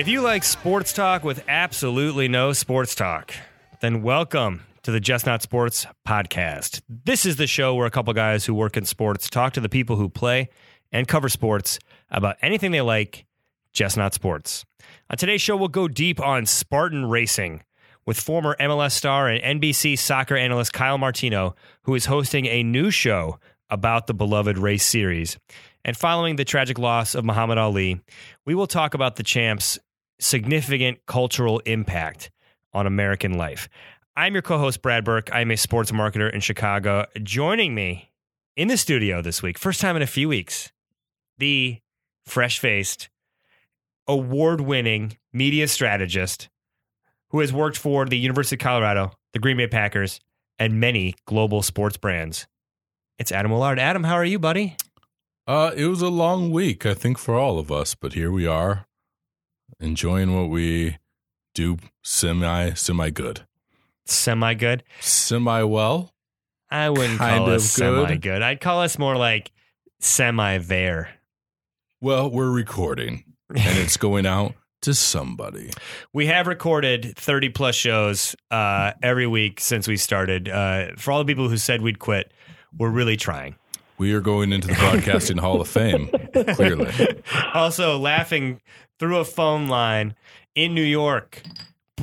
If you like sports talk with absolutely no sports talk, then welcome to the Just Not Sports podcast. This is the show where a couple guys who work in sports talk to the people who play and cover sports about anything they like, just not sports. On today's show, we'll go deep on Spartan racing with former MLS star and NBC soccer analyst Kyle Martino, who is hosting a new show about the beloved race series. And following the tragic loss of Muhammad Ali, we will talk about the champ's significant cultural impact on American life. I'm your co host, Brad Burke. I'm a sports marketer in Chicago. Joining me in the studio this week, first time in a few weeks, the fresh faced, award winning media strategist who has worked for the University of Colorado, the Green Bay Packers, and many global sports brands. It's Adam Willard. Adam, how are you, buddy? Uh, it was a long week, I think, for all of us, but here we are, enjoying what we do semi semi good, Semi good. semi well. I wouldn't Kind call of us semi good. good. I'd call us more like semi there. Well, we're recording, and it's going out to somebody. We have recorded 30 plus shows uh, every week since we started. Uh, for all the people who said we'd quit, we're really trying. We are going into the Broadcasting Hall of Fame, clearly. Also, laughing through a phone line in New York,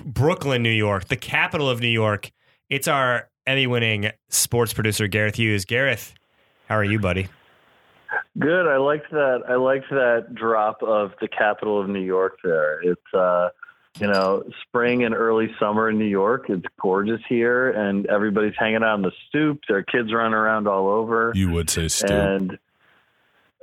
Brooklyn, New York, the capital of New York. It's our Emmy winning sports producer, Gareth Hughes. Gareth, how are you, buddy? Good. I liked that. I liked that drop of the capital of New York. There, it's uh, you know, spring and early summer in New York. It's gorgeous here, and everybody's hanging out on the stoop. There are kids running around all over, You would say Stu. and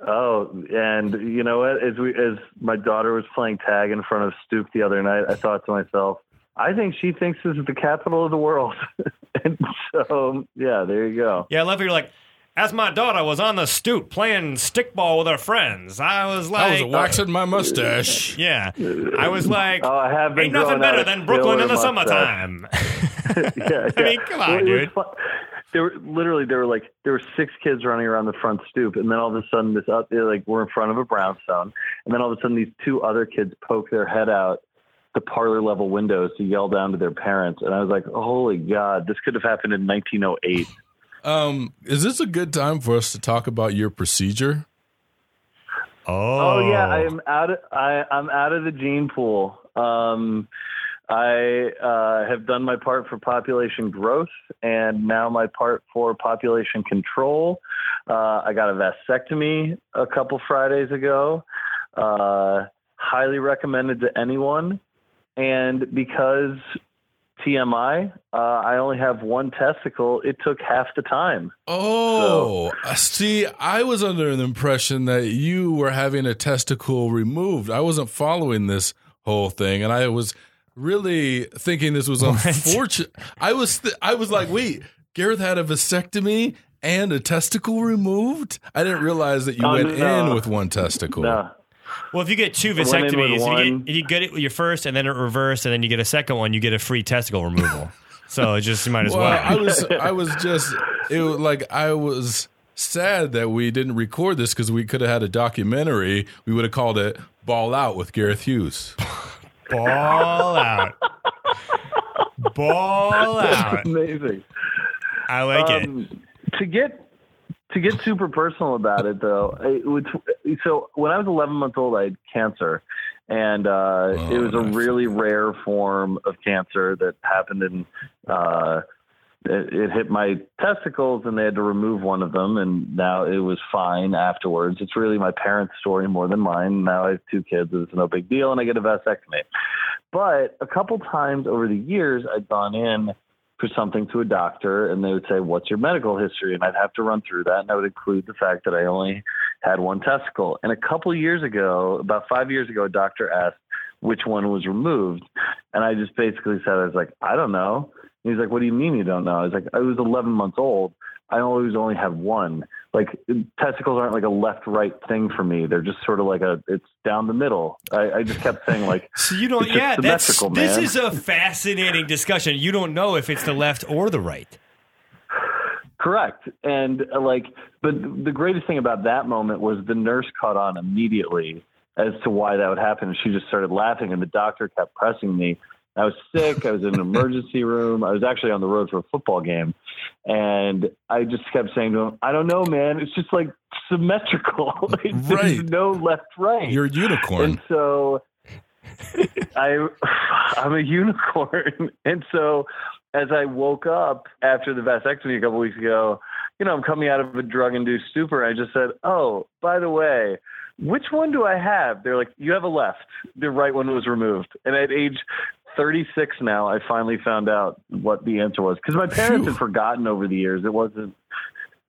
oh, and you know what? As we, as my daughter was playing tag in front of stoop the other night, I thought to myself. I think she thinks this is the capital of the world. and so, yeah, there you go. Yeah, I love how you're like, as my daughter was on the stoop playing stickball with her friends, I was like, I was waxing my mustache. yeah, I was like, Oh, I have been ain't nothing better than Brooklyn in the summertime. yeah, I mean, come on, it dude. There were literally there were like there were six kids running around the front stoop, and then all of a sudden this up they're like we're in front of a brownstone, and then all of a sudden these two other kids poke their head out the parlor level windows to yell down to their parents, and I was like, holy god, this could have happened in 1908. Um, is this a good time for us to talk about your procedure? Oh, Oh yeah, I'm out. Of, I I'm out of the gene pool. Um, I uh, have done my part for population growth, and now my part for population control. Uh, I got a vasectomy a couple Fridays ago. Uh, highly recommended to anyone. And because TMI, uh, I only have one testicle. It took half the time. Oh, uh, see, I was under the impression that you were having a testicle removed. I wasn't following this whole thing, and I was really thinking this was unfortunate. I was, th- I was like, wait, Gareth had a vasectomy and a testicle removed. I didn't realize that you Oh, went no. in with one testicle. No. Well, if you get two went in with vasectomies, if you, get, if you get it with your first and then it reversed, and then you get a second one, you get a free testicle removal. so it just you might as Well, well. I was, I was just, it was like I was sad that we didn't record this because we could have had a documentary. We would have called it "Ball Out" with Gareth Hughes. Ball out. Ball out. Amazing. I like it. Um, To get to get super personal about it, though, it was, so when I was 11 months old, I had cancer, and uh, it was a nice. really rare form of cancer that happened in. Uh, it, it hit my testicles, and they had to remove one of them, and now it was fine afterwards. It's really my parents' story more than mine. Now I have two kids; it's no big deal, and I get a vasectomy. But a couple times over the years, I'd gone in for something to a doctor and they would say, What's your medical history? And I'd have to run through that. And I would include the fact that I only had one testicle. And a couple years ago, about five years ago, a doctor asked which one was removed. And I just basically said, I was like, I don't know. And he's like, What do you mean you don't know? I was like, I was 11 months old. I always only have one. Like testicles aren't like a left right thing for me. They're just sort of like a it's down the middle. I, I just kept saying like So you don't. Yeah, that's symmetrical, this is a fascinating discussion. You don't know if it's the left or the right. Correct. And uh, like, but the greatest thing about that moment was the nurse caught on immediately as to why that would happen. She just started laughing, and the doctor kept pressing me. I was sick. I was in an emergency room. I was actually on the road for a football game, and I just kept saying to him, "I don't know, man. It's just like symmetrical. There's Right. no left, right." You're a unicorn. And so I I'm a unicorn. And so as I woke up after the vasectomy a couple weeks ago, you know, I'm coming out of a drug induced stupor. I just said, Oh, by the way, which one do I have? They're like, You have a left. The right one was removed. And at age 36 now, I finally found out what the answer was. Because my parents Phew. had forgotten over the years. It wasn't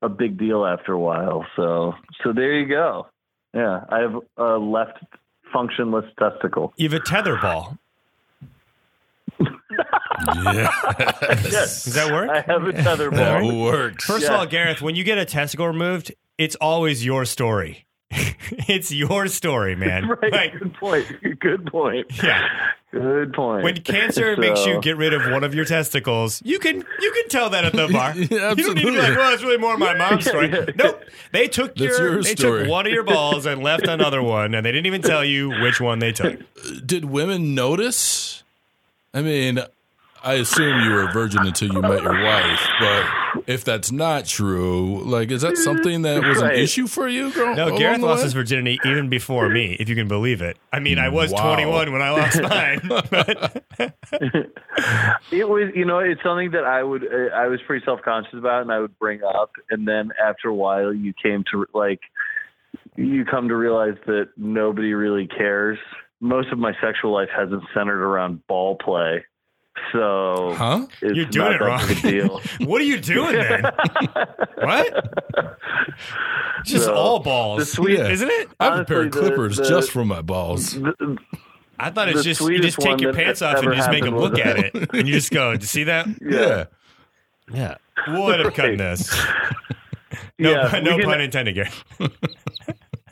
a big deal after a while. So so there you go. Yeah. I have a left functionless testicle. You have a tether ball. yeah. Yes. Does that work? I have a tether That works. First of all, Gareth, when you get a testicle removed, it's always your story. it's your story, man. Right. Like, Good point. Good point. Yeah. Good point. when cancer makes you get rid of one of your testicles, you can you can tell that at the bar. Yeah, You don't need to be like, well, it's really more my mom's story. Nope. They took That's your, your they took one of your balls and left another one, and they didn't even tell you which one they took. Did women notice? I mean, I assume you were a virgin until you met your wife, but if that's not true, like, is that something that was an issue for you? Girl, No, along Gareth lost way? his virginity even before me, if you can believe it. I mean, I was Wow. 21 when I lost mine. It was, you know, it's something that I would, uh, I was pretty self conscious about, and I would bring up, and then after a while, you came to like, you come to realize that nobody really cares. Most of my sexual life hasn't centered around ball play, so Huh? it's You're doing not it that wrong. deal. what are you doing then? what? Just No. all balls, The sweet- Yeah. isn't it? I have a pair of Honestly, the- clippers the- just for my balls. The- I thought it's The just you just take your pants off and you just make them look at it, and you just go, "Do you see that? Yeah. Yeah, we'll end up cutting this. No, Yeah, no we can- pun intended, Gary.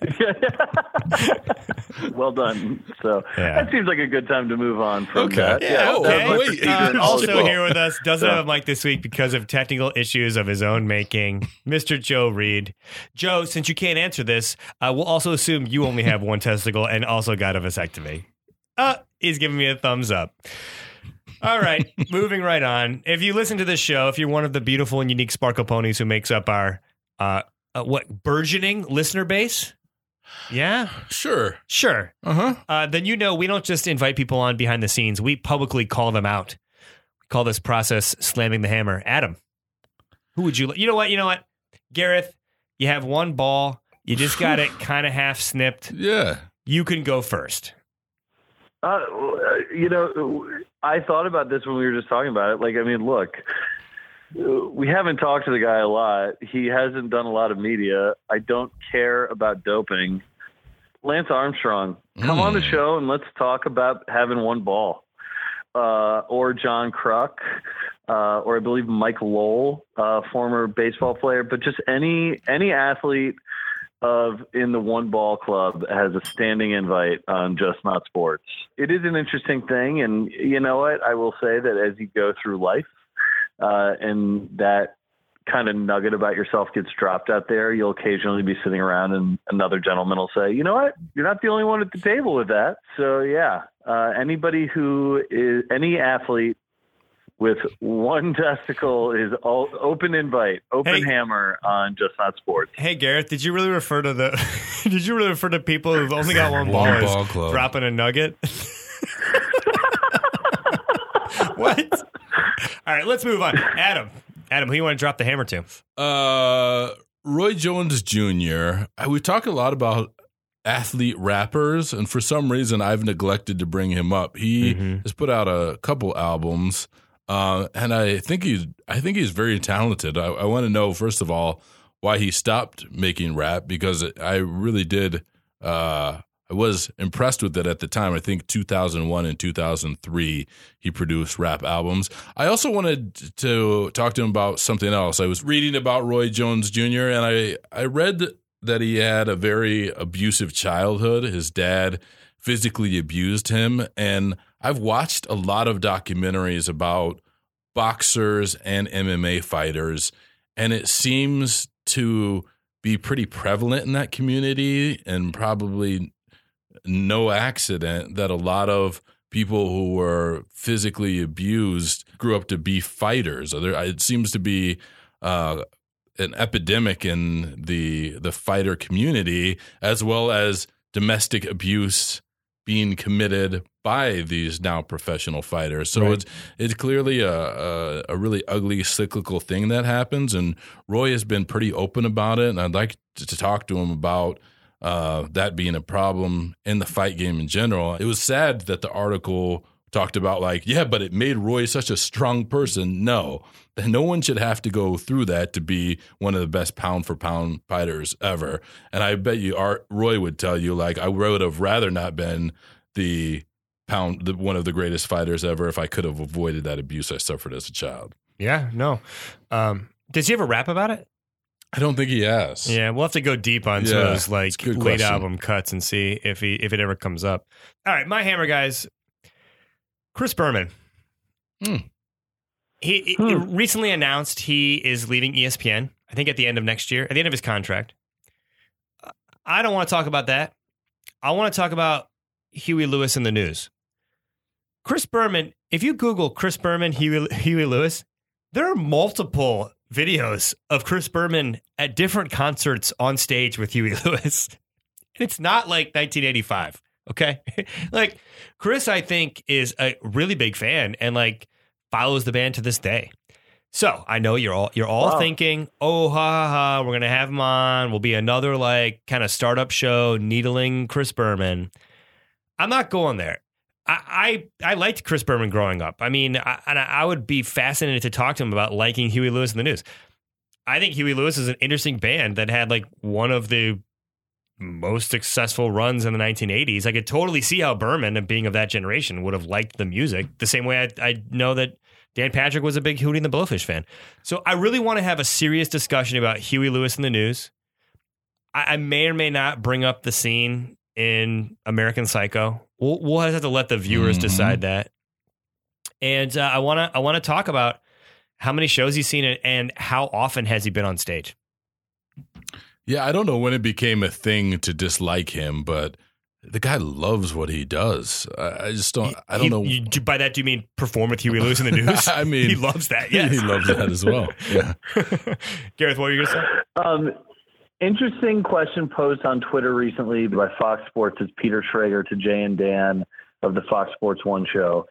well done. So Yeah. that seems like a good time to move on from Okay. that. Yeah, Oh, okay. that wait. Uh, also volleyball. here with us doesn't Yeah. have a mic this week because of technical issues of his own making. Mr. Joe Reed. Joe, since you can't answer this, uh, we'll also assume you only have one testicle and also got a vasectomy. Uh, he's giving me a thumbs up. All right, moving right on. If you listen to this show, if you're one of the beautiful and unique sparkle ponies who makes up our uh, uh what burgeoning listener base, yeah, Sure. sure Uh huh. uh, then you know we don't just invite people on behind the scenes. We publicly call them out. We call this process slamming the hammer. Adam, who would you? li- You know what? You know what? Gareth, you have one ball. You just got it kind of half snipped. Yeah. You can go first. Uh, you know, I thought about this when we were just talking about it. Like, I mean, look, we haven't talked to the guy a lot. He hasn't done a lot of media. I don't care about doping. Lance Armstrong, come on the Mm. show and let's talk about having one ball. Uh, or John Kruk, uh, or I believe Mike Lowell, uh, former baseball player, but just any any athlete of in the one ball club has a standing invite on just not sports it is an interesting thing and you know what i will say that as you go through life uh, and that kind of nugget about yourself gets dropped out there you'll occasionally be sitting around and another gentleman will say you know what you're not the only one at the table with that so yeah uh, anybody who is any athlete with one testicle is all open invite, open Hey. hammer on just not sports. Hey Gareth, did you really refer to the? did you really refer to people who've only got one, One ball, ball as club. dropping a nugget? what? All right, let's move on. Adam, Adam, who you want to drop the hammer to? Uh, Roy Jones Jr. We talk a lot about athlete rappers, and for some reason, I've neglected to bring him up. He Mhm. has put out a couple albums, uh, and I think he's I think he's very talented. I, I want to know first of all why he stopped making rap because I really did uh, I was impressed with it at the time. I think 2001 and 2003 he produced rap albums. I also wanted to talk to him about something else. I was reading about Roy Jones Jr. and I I read that he had a very abusive childhood. His dad physically abused him and I've watched a lot of documentaries about boxers and MMA fighters and it seems to be pretty prevalent in that community and probably no accident that a lot of people who were physically abused grew up to be fighters. It seems to be uh, an epidemic in the the fighter community, as well as domestic abuse being committed by these now professional fighters. So Right. it's it's clearly a, a a really ugly cyclical thing that happens, and Roy has been pretty open about it. And I'd like to, to talk to him about uh, that being a problem in the fight game in general. It was sad that the article talked about like, yeah, but it made Roy such a strong person. No, no one should have to go through that to be one of the best pound for pound fighters ever. And I bet you, Art Roy would tell you like, I would have rather not been the pound, the, one of the greatest fighters ever if I could have avoided that abuse I suffered as a child. Yeah, no. Um, does he ever rap about it? I don't think he has. Yeah, we'll have to go deep on some of Yeah, those like it's late question. album cuts and see if he if it ever comes up. All right, my hammer guys. Chris Berman. Hmm. He, he Hmm. recently announced he is leaving ESPN. I think at the end of next year, at the end of his contract. I don't want to talk about that. I want to talk about Huey Lewis in the news. Chris Berman. If you Google Chris Berman, Huey, Huey Lewis, there are multiple videos of Chris Berman at different concerts on stage with Huey Lewis. It's not like 1985, okay? like Chris I think is a really big fan and like follows the band to this day. So, I know you're all you're all Wow. thinking, "Oh, ha ha ha, we're going to have him on. We'll be another like kind of startup show needling Chris Berman." I'm not going there. I, I I liked Chris Berman growing up. I mean, I, and I would be fascinated to talk to him about liking Huey Lewis in the news. I think Huey Lewis is an interesting band that had like one of the most successful runs in the 1980s. I could totally see how Berman, being of that generation, would have liked the music the same way I, I know that Dan Patrick was a big Hootie and the Blowfish fan. So I really want to have a serious discussion about Huey Lewis in the news. I, I may or may not bring up the scene in American Psycho. We'll, we'll have to let the viewers Mhm. decide that. And uh, I want to I want to talk about how many shows he's seen and- and how often has he been on stage. Yeah, I don't know when it became a thing to dislike him, but the guy loves what he does. I, I just don't. I don't He- know. You, by that, do you mean perform with Huey Lewis in the news? I mean, he loves that. Yes, he loves that as well. Yeah. Gareth, what were you going to say? Um, interesting question posed on Twitter recently by Fox Sports. It's Peter Schrager to Jay and Dan of the Fox Sports One show.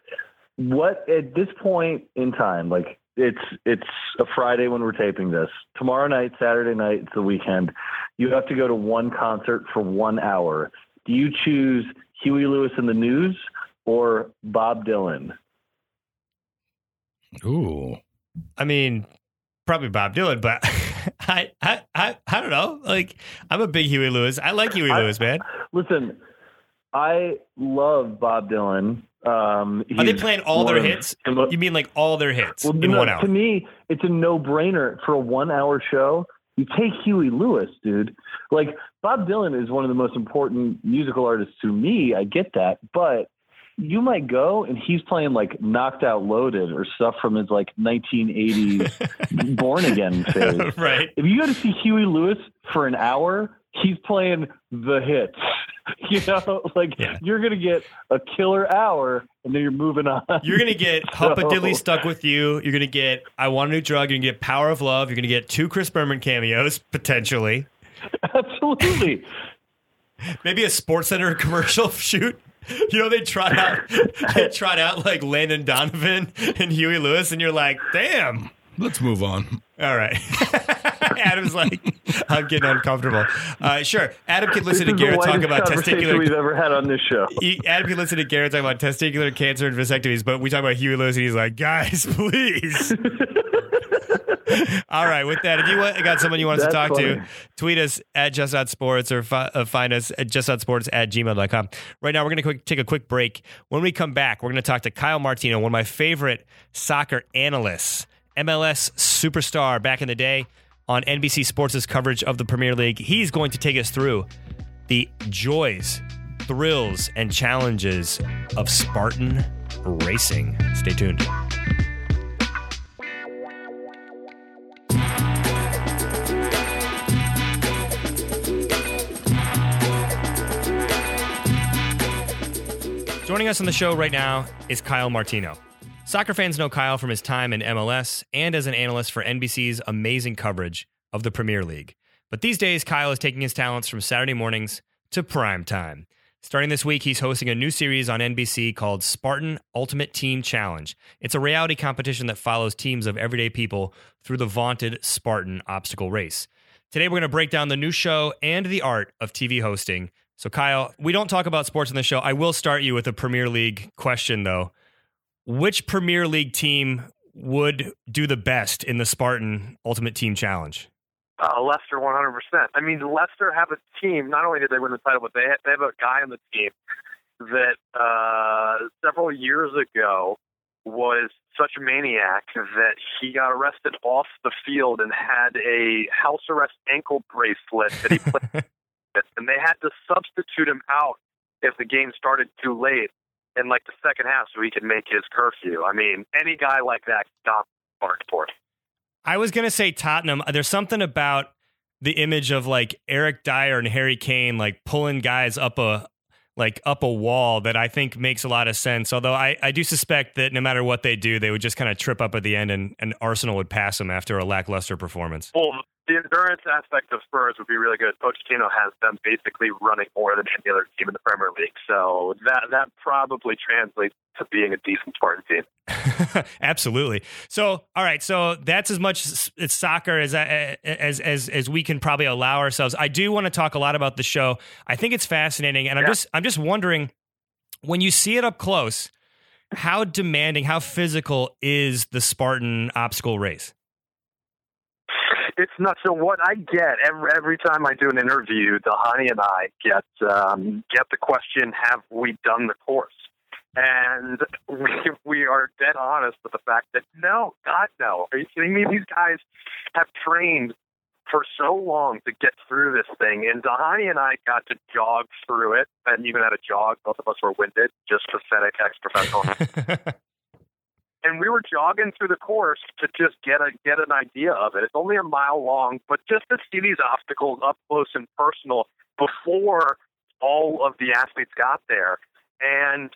What at this point in time, like it's it's a Friday when we're taping this. Tomorrow night, Saturday night, it's the weekend. You have to go to one concert for one hour. Do you choose Huey Lewis in the News or Bob Dylan? Ooh. I mean, probably Bob Dylan, but I, I, I, I don't know. Like, I'm a big Huey Lewis. I like Huey I- Lewis, man. Listen, I love Bob Dylan. Um, Are they playing all their of hits? You mean like all their hits Well, in no, one To me, it's a no-brainer for a one-hour show. You take Huey Lewis, dude. Like Bob Dylan is one of the most important musical artists to me. I get that, but you might go and he's playing like "Knocked Out Loaded" or stuff from his like 1980s Born Again phase. right. If you go to see Huey Lewis for an hour, he's playing the hits. You know, like Yeah. you're gonna get a killer hour, and then you're moving on. You're gonna get Humpa So- stuck with you. You're gonna get I Want a New Drug. You're gonna get Power of Love. You're gonna get two Chris Berman cameos potentially. Absolutely. Maybe a Sports Center commercial shoot. You know they trot out they trot out like Landon Donovan and Huey Lewis, and you're like, damn. Let's move on. All right. Adam's like, I'm getting uncomfortable. Uh, sure, Adam can listen to Gareth talk about conversation we've ever had on this show. He, Adam can listen to Gareth talk about testicular cancer and vasectomies, but we talk about Huey Lewis, and he's like, guys, please. All right, with that, if you want, got someone you want us to talk to, tweet us at just.sports or fi- uh, find us at just.sports at gmail.com. Right now, we're going to take a quick break. When we come back, we're going to talk to Kyle Martino, one of my favorite soccer analysts, MLS superstar back in the day on NBC Sports' coverage of the Premier League. He's going to take us through the joys, thrills, and challenges of Spartan racing. Stay tuned. Joining us on the show right now is Kyle Martino. Soccer fans know Kyle from his time in MLS and as an analyst for NBC's amazing coverage of the Premier League. But these days, Kyle is taking his talents from Saturday mornings to prime time. Starting this week, he's hosting a new series on NBC called Spartan Ultimate Team Challenge. It's a reality competition that follows teams of everyday people through the vaunted Spartan obstacle race. Today, we're going to break down the new show and the art of TV hosting. So, Kyle, we don't talk about sports in the show. I will start you with a Premier League question, though. Which Premier League team would do the best in the Spartan Ultimate Team Challenge? Uh, Leicester, 100%. I mean, Leicester have a team. Not only did they win the title, but they have, they have a guy on the team that uh, several years ago was such a maniac that he got arrested off the field and had a house arrest ankle bracelet that he played with, and they had to substitute him out if the game started too late in like the second half so he could make his curfew. I mean, any guy like that can stop Mark Sport. I was going to say Tottenham. Uh, there's something about the image of like Eric Dier and Harry Kane like pulling guys up a like up a wall that I think makes a lot of sense. Although I, I do suspect that no matter what they do, they would just kind of trip up at the end and, and Arsenal would pass them after a lackluster performance. Well, the endurance aspect of Spurs would be really good. Pochettino has them basically running more than any other team in the Premier League, so that that probably translates to being a decent Spartan team. Absolutely. So, all right. So that's as much it's soccer as uh, as as as we can probably allow ourselves. I do want to talk a lot about the show. I think it's fascinating, and I'm Yeah. just I'm just wondering when you see it up close, how demanding, how physical is the Spartan obstacle race? It's not so. What I get every every time I do an interview, Dhani and I get um, get the question, "Have we done the course?" And we we are dead honest with the fact that no, God no. Are you kidding me? These guys have trained for so long to get through this thing, and Dhani and I got to jog through it, and even at a jog, both of us were winded, just pathetic ex-professional and we were jogging through the course to just get a get an idea of it. It's only a mile long, but just to see these obstacles up close and personal before all of the athletes got there, and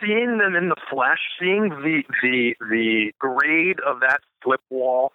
seeing them in the flesh, seeing the the the grade of that slip wall,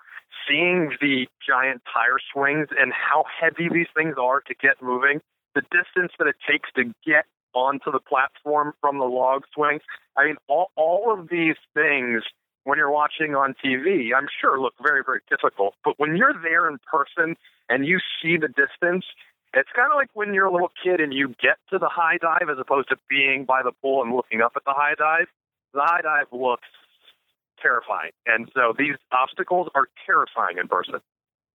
seeing the giant tire swings and how heavy these things are to get moving, the distance that it takes to get onto the platform from the log swings. I mean, all, all of these things, when you're watching on TV, I'm sure look very, very difficult. But when you're there in person and you see the distance, it's kind of like when you're a little kid and you get to the high dive as opposed to being by the pool and looking up at the high dive. The high dive looks terrifying. And so these obstacles are terrifying in person.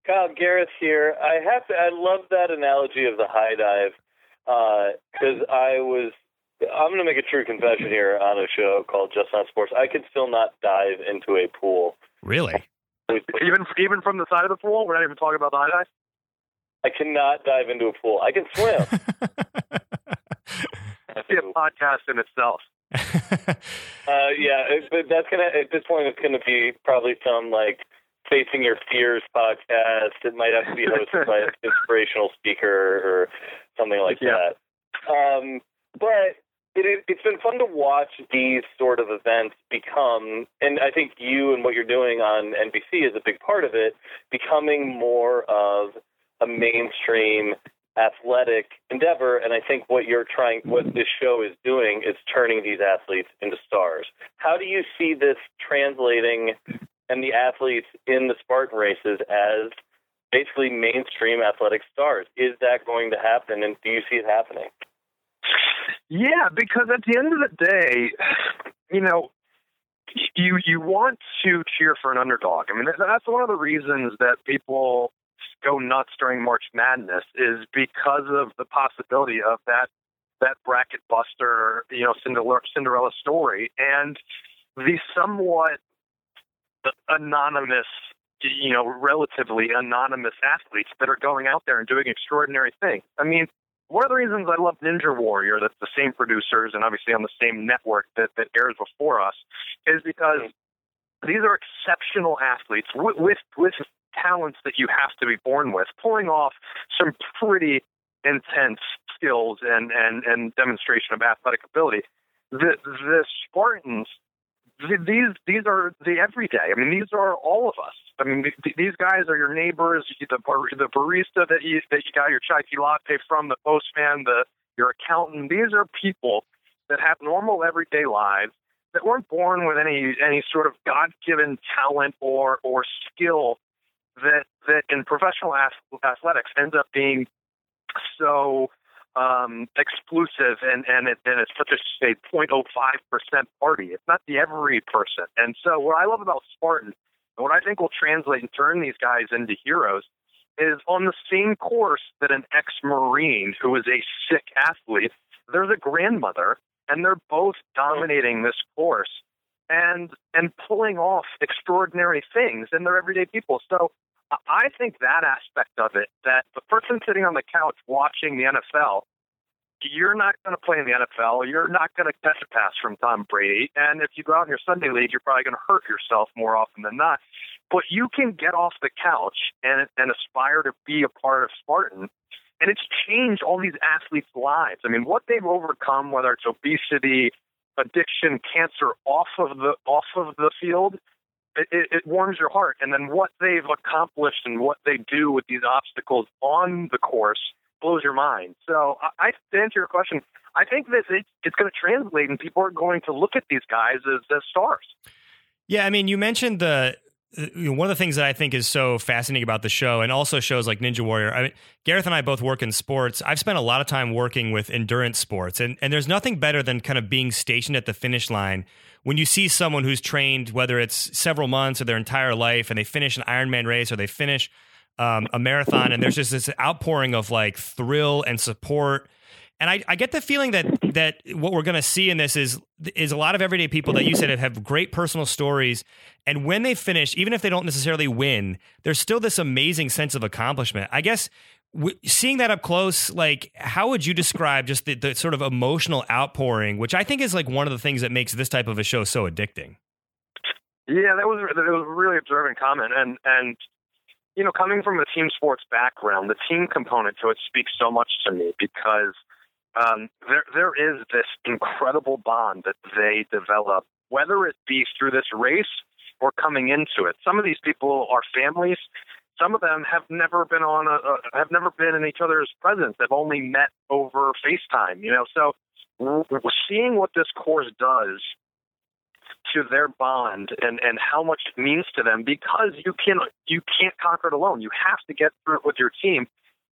Kyle Gareth here. I have to. I love that analogy of the high dive because I was. I'm going to make a true confession here on a show called Just Not Sports. I could still not dive into a pool. really? Even even from the side of the pool, we're not even talking about the high dive. I cannot dive into a pool. I can swim. It'd be a podcast in itself. Uh, yeah, it, but that's gonna at this point it's gonna be probably some like facing your fears podcast. It might have to be hosted by an inspirational speaker or something like Yeah. that. Um, but it, it, it's been fun to watch these sort of events become, and I think you and what you're doing on NBC is a big part of it, becoming more of a mainstream athletic endeavor. And I think what you're trying, what this show is doing, is turning these athletes into stars. How do you see this translating and the athletes in the Spartan races as basically mainstream athletic stars. Is that going to happen, and do you see it happening? Yeah, because at the end of the day, you know, you you want to cheer for an underdog. I mean, that's one of the reasons that people go nuts during March Madness is because of the possibility of that that bracket buster, you know, Cinderella, Cinderella story, and the somewhat anonymous, you know, relatively anonymous athletes that are going out there and doing extraordinary things. I mean, one of the reasons I love Ninja Warrior, that's the same producers and obviously on the same network that, that airs before us, is because these are exceptional athletes with, with, with talents that you have to be born with, pulling off some pretty intense skills and, and, and demonstration of athletic ability. The, the Spartans, these these are the everyday. I mean, these are all of us. I mean, these guys are your neighbors, the the barista that you that you got your chai tea latte from, the postman, the your accountant. These are people that have normal everyday lives that weren't born with any any sort of God given talent or or skill that that in professional athletics ends up being so um, exclusive and and, it, and it's such a, a 0.05 percent party. It's not the every person. And so what I love about Spartan and what I think will translate and turn these guys into heroes is on the same course that an ex-marine who is a sick athlete. There's a grandmother, and they're both dominating this course and and pulling off extraordinary things, and they're everyday people. So I think that aspect of it, that the person sitting on the couch watching the NFL, you're not going to play in the NFL. You're not going to catch a pass from Tom Brady. And if you go out in your Sunday league, you're probably going to hurt yourself more often than not. But you can get off the couch and, and aspire to be a part of Spartan. And it's changed all these athletes' lives. I mean, what they've overcome, whether it's obesity, addiction, cancer, off of the off of the field, it, it warms your heart. And then what they've accomplished and what they do with these obstacles on the course blows your mind. So I, I to answer your question, I think that it, it's going to translate, and people are going to look at these guys as, as stars. Yeah, I mean, you mentioned the one of the things that I think is so fascinating about the show, and also shows like Ninja Warrior. I mean, Gareth and I both work in sports. I've spent a lot of time working with endurance sports, and and there's nothing better than kind of being stationed at the finish line when you see someone who's trained, whether it's several months or their entire life, and they finish an Ironman race or they finish um, a marathon, and there's just this outpouring of like thrill and support. And I, I get the feeling that that what we're going to see in this is is a lot of everyday people that you said have great personal stories, and when they finish, even if they don't necessarily win, there's still this amazing sense of accomplishment. I guess w- seeing that up close, like how would you describe just the, the sort of emotional outpouring, which I think is like one of the things that makes this type of a show so addicting. Yeah, that was that was a really observant comment, and and you know, coming from a team sports background, the team component to it speaks so much to me because um, there there is this incredible bond that they develop, whether it be through this race or coming into it. Some of these people are families some of them have never been on a, have never been in each other's presence. They've only met over FaceTime, you know. So seeing what this course does to their bond and and how much it means to them because you can you can't conquer it alone. You have to get through it with your team.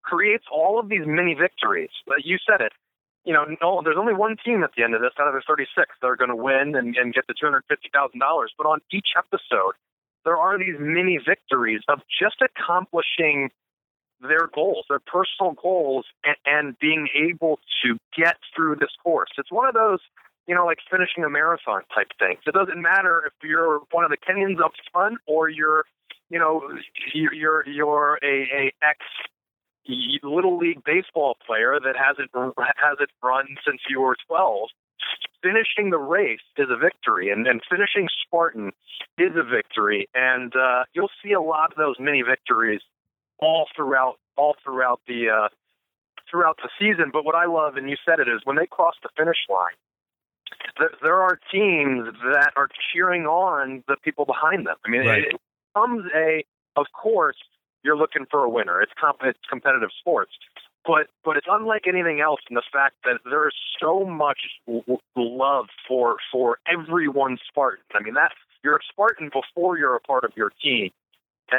Creates all of these mini victories. You said it. You know, no, there's only one team at the end of this out of the 36 that are going to win and, and get the $250,000. But on each episode, there are these mini victories of just accomplishing their goals, their personal goals, and, and being able to get through this course. It's one of those, you know, like finishing a marathon type things. It doesn't matter if you're one of the Kenyans up front or you're, you know, you're you're a, a ex little league baseball player that hasn't hasn't run since you were 12 finishing the race is a victory, and, and finishing Spartan is a victory. And uh, you'll see a lot of those mini victories all throughout all throughout the uh, throughout the season. But what I love, and you said it, is when they cross the finish line. There, there are teams that are cheering on the people behind them. I mean, right. it, it becomes a, of course, you're looking for a winner. It's, comp- it's competitive sports, but but it's unlike anything else in the fact that there is so much love for for everyone Spartan. I mean, that you're a Spartan before you're a part of your team.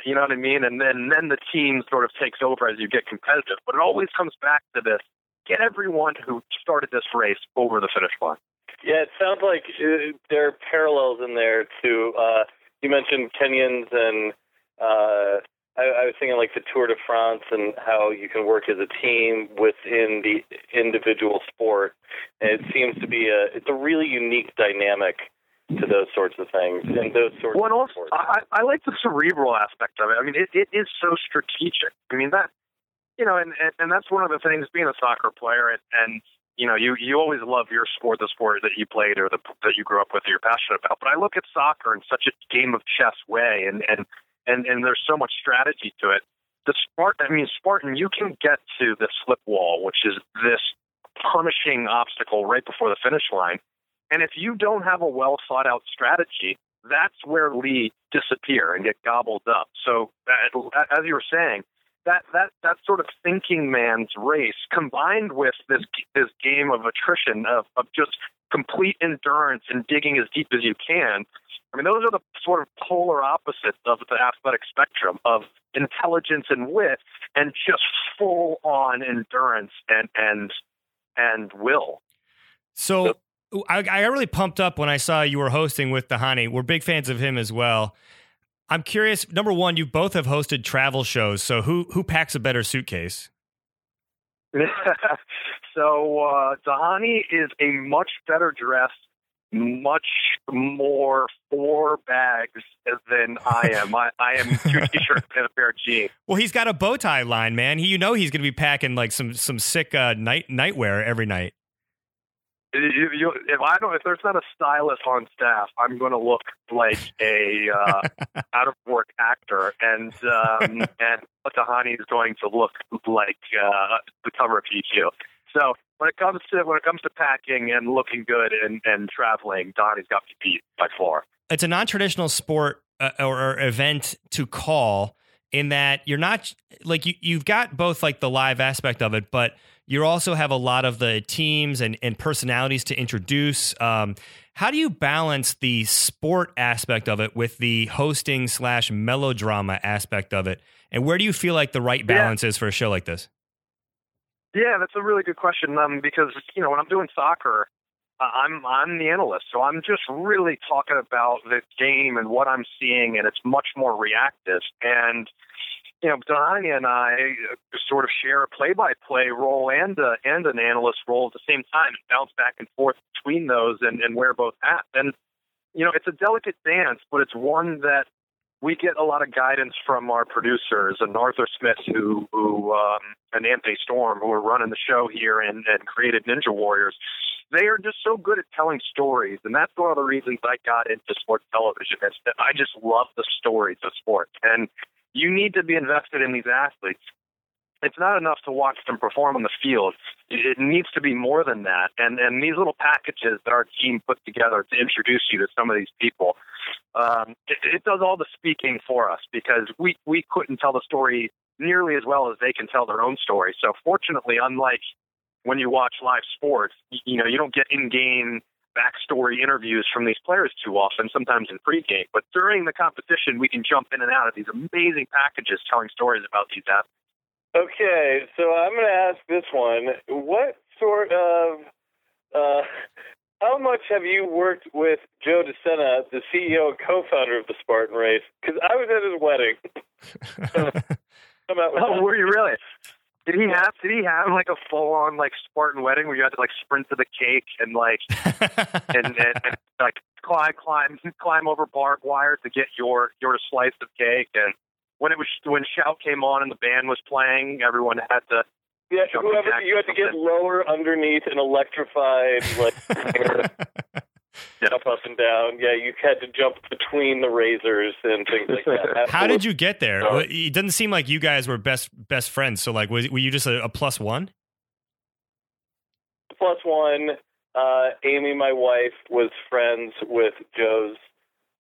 You know what I mean? And then then the team sort of takes over as you get competitive. But it always comes back to this: get everyone who started this race over the finish line. Yeah, it sounds like uh, there are parallels in there to. Uh, you mentioned Kenyans, and uh, I, I was thinking like the Tour de France and how you can work as a team within the individual sport. And it seems to be a it's a really unique dynamic to those sorts of things and those sorts Well, and also, sports. I, I like the cerebral aspect of it. I mean, it, it is so strategic. I mean, that, you know, and, and, and that's one of the things being a soccer player. And, and, you know, you, you always love your sport, the sport that you played or the, that you grew up with or you're passionate about. But I look at soccer in such a game of chess way, and, and, and, and there's so much strategy to it. The Spartan, I mean, Spartan, you can get to the slip wall, which is this punishing obstacle right before the finish line. And if you don't have a well thought out strategy, that's where Lee disappear and get gobbled up. So as you were saying, that that that sort of thinking man's race combined with this this game of attrition of of just complete endurance and digging as deep as you can. I mean, those are the sort of polar opposites of the athletic spectrum of intelligence and wit, and just full on endurance and and and will. So I, I got really pumped up when I saw you were hosting with Dhani. We're big fans of him as well. I'm curious. Number one, you both have hosted travel shows. So who who packs a better suitcase? so uh, Dhani is a much better dressed, much more four bags than I am. I, I am two t-shirts and a pair of jeans. Well, he's got a bow tie line, man. He, you know he's going to be packing like some some sick uh, night nightwear every night. You, you, if I don't, if there's not a stylist on staff, I'm going to look like a uh, out of work actor, and um, and Dhani is going to look like uh, the cover of GQ. So when it comes to when it comes to packing and looking good and, and traveling, Dhani's got me beat by far. It's a non-traditional sport uh, or, or event to call in that you're not like you you've got both like the live aspect of it, but you also have a lot of the teams and, and personalities to introduce. Um, how do you balance the sport aspect of it with the hosting slash melodrama aspect of it? And where do you feel like the right balance yeah. is for a show like this? Yeah, that's a really good question. Um, because you know when I'm doing soccer, uh, I'm I'm the analyst, so I'm just really talking about the game and what I'm seeing, and it's much more reactive. And you know, Dhani and I sort of share a play-by-play role and a, and an analyst role at the same time, and bounce back and forth between those, and, and wear both hats. And you know, it's a delicate dance, but it's one that we get a lot of guidance from our producers and Arthur Smith, who who um, and Anthony Storm, who are running the show here and, and created Ninja Warriors. They are just so good at telling stories, and that's one of the reasons I got into sports television. Is that I just love the stories of sports, and you need to be invested in these athletes. It's not enough to watch them perform on the field. It needs to be more than that. And and these little packages that our team put together to introduce you to some of these people, um, it, it does all the speaking for us because we we couldn't tell the story nearly as well as they can tell their own story. So fortunately, unlike when you watch live sports, you, know you don't get in-game backstory interviews from these players too often, sometimes in pregame. But during the competition, we can jump in and out of these amazing packages telling stories about these athletes. Okay, so I'm going to ask this one. What sort of, uh, how much have you worked with Joe DeSena, the CEO and co-founder of the Spartan Race? Because I was at his wedding. oh, were you really? Did he have? Did he have like a full-on like Spartan wedding where you had to like sprint to the cake and like and, and, and like climb, climb, climb over barbed wire to get your your slice of cake? And when it was when Shout came on and the band was playing, everyone had to. Yeah, whoever you had to get lower underneath an electrified like jump up and down. Yeah, you had to jump between the razors and things like that. How did you get there? It doesn't seem like you guys were best best friends. So, like, was, were you just a, a plus one? Plus one. Uh, Amy, my wife, was friends with Joe's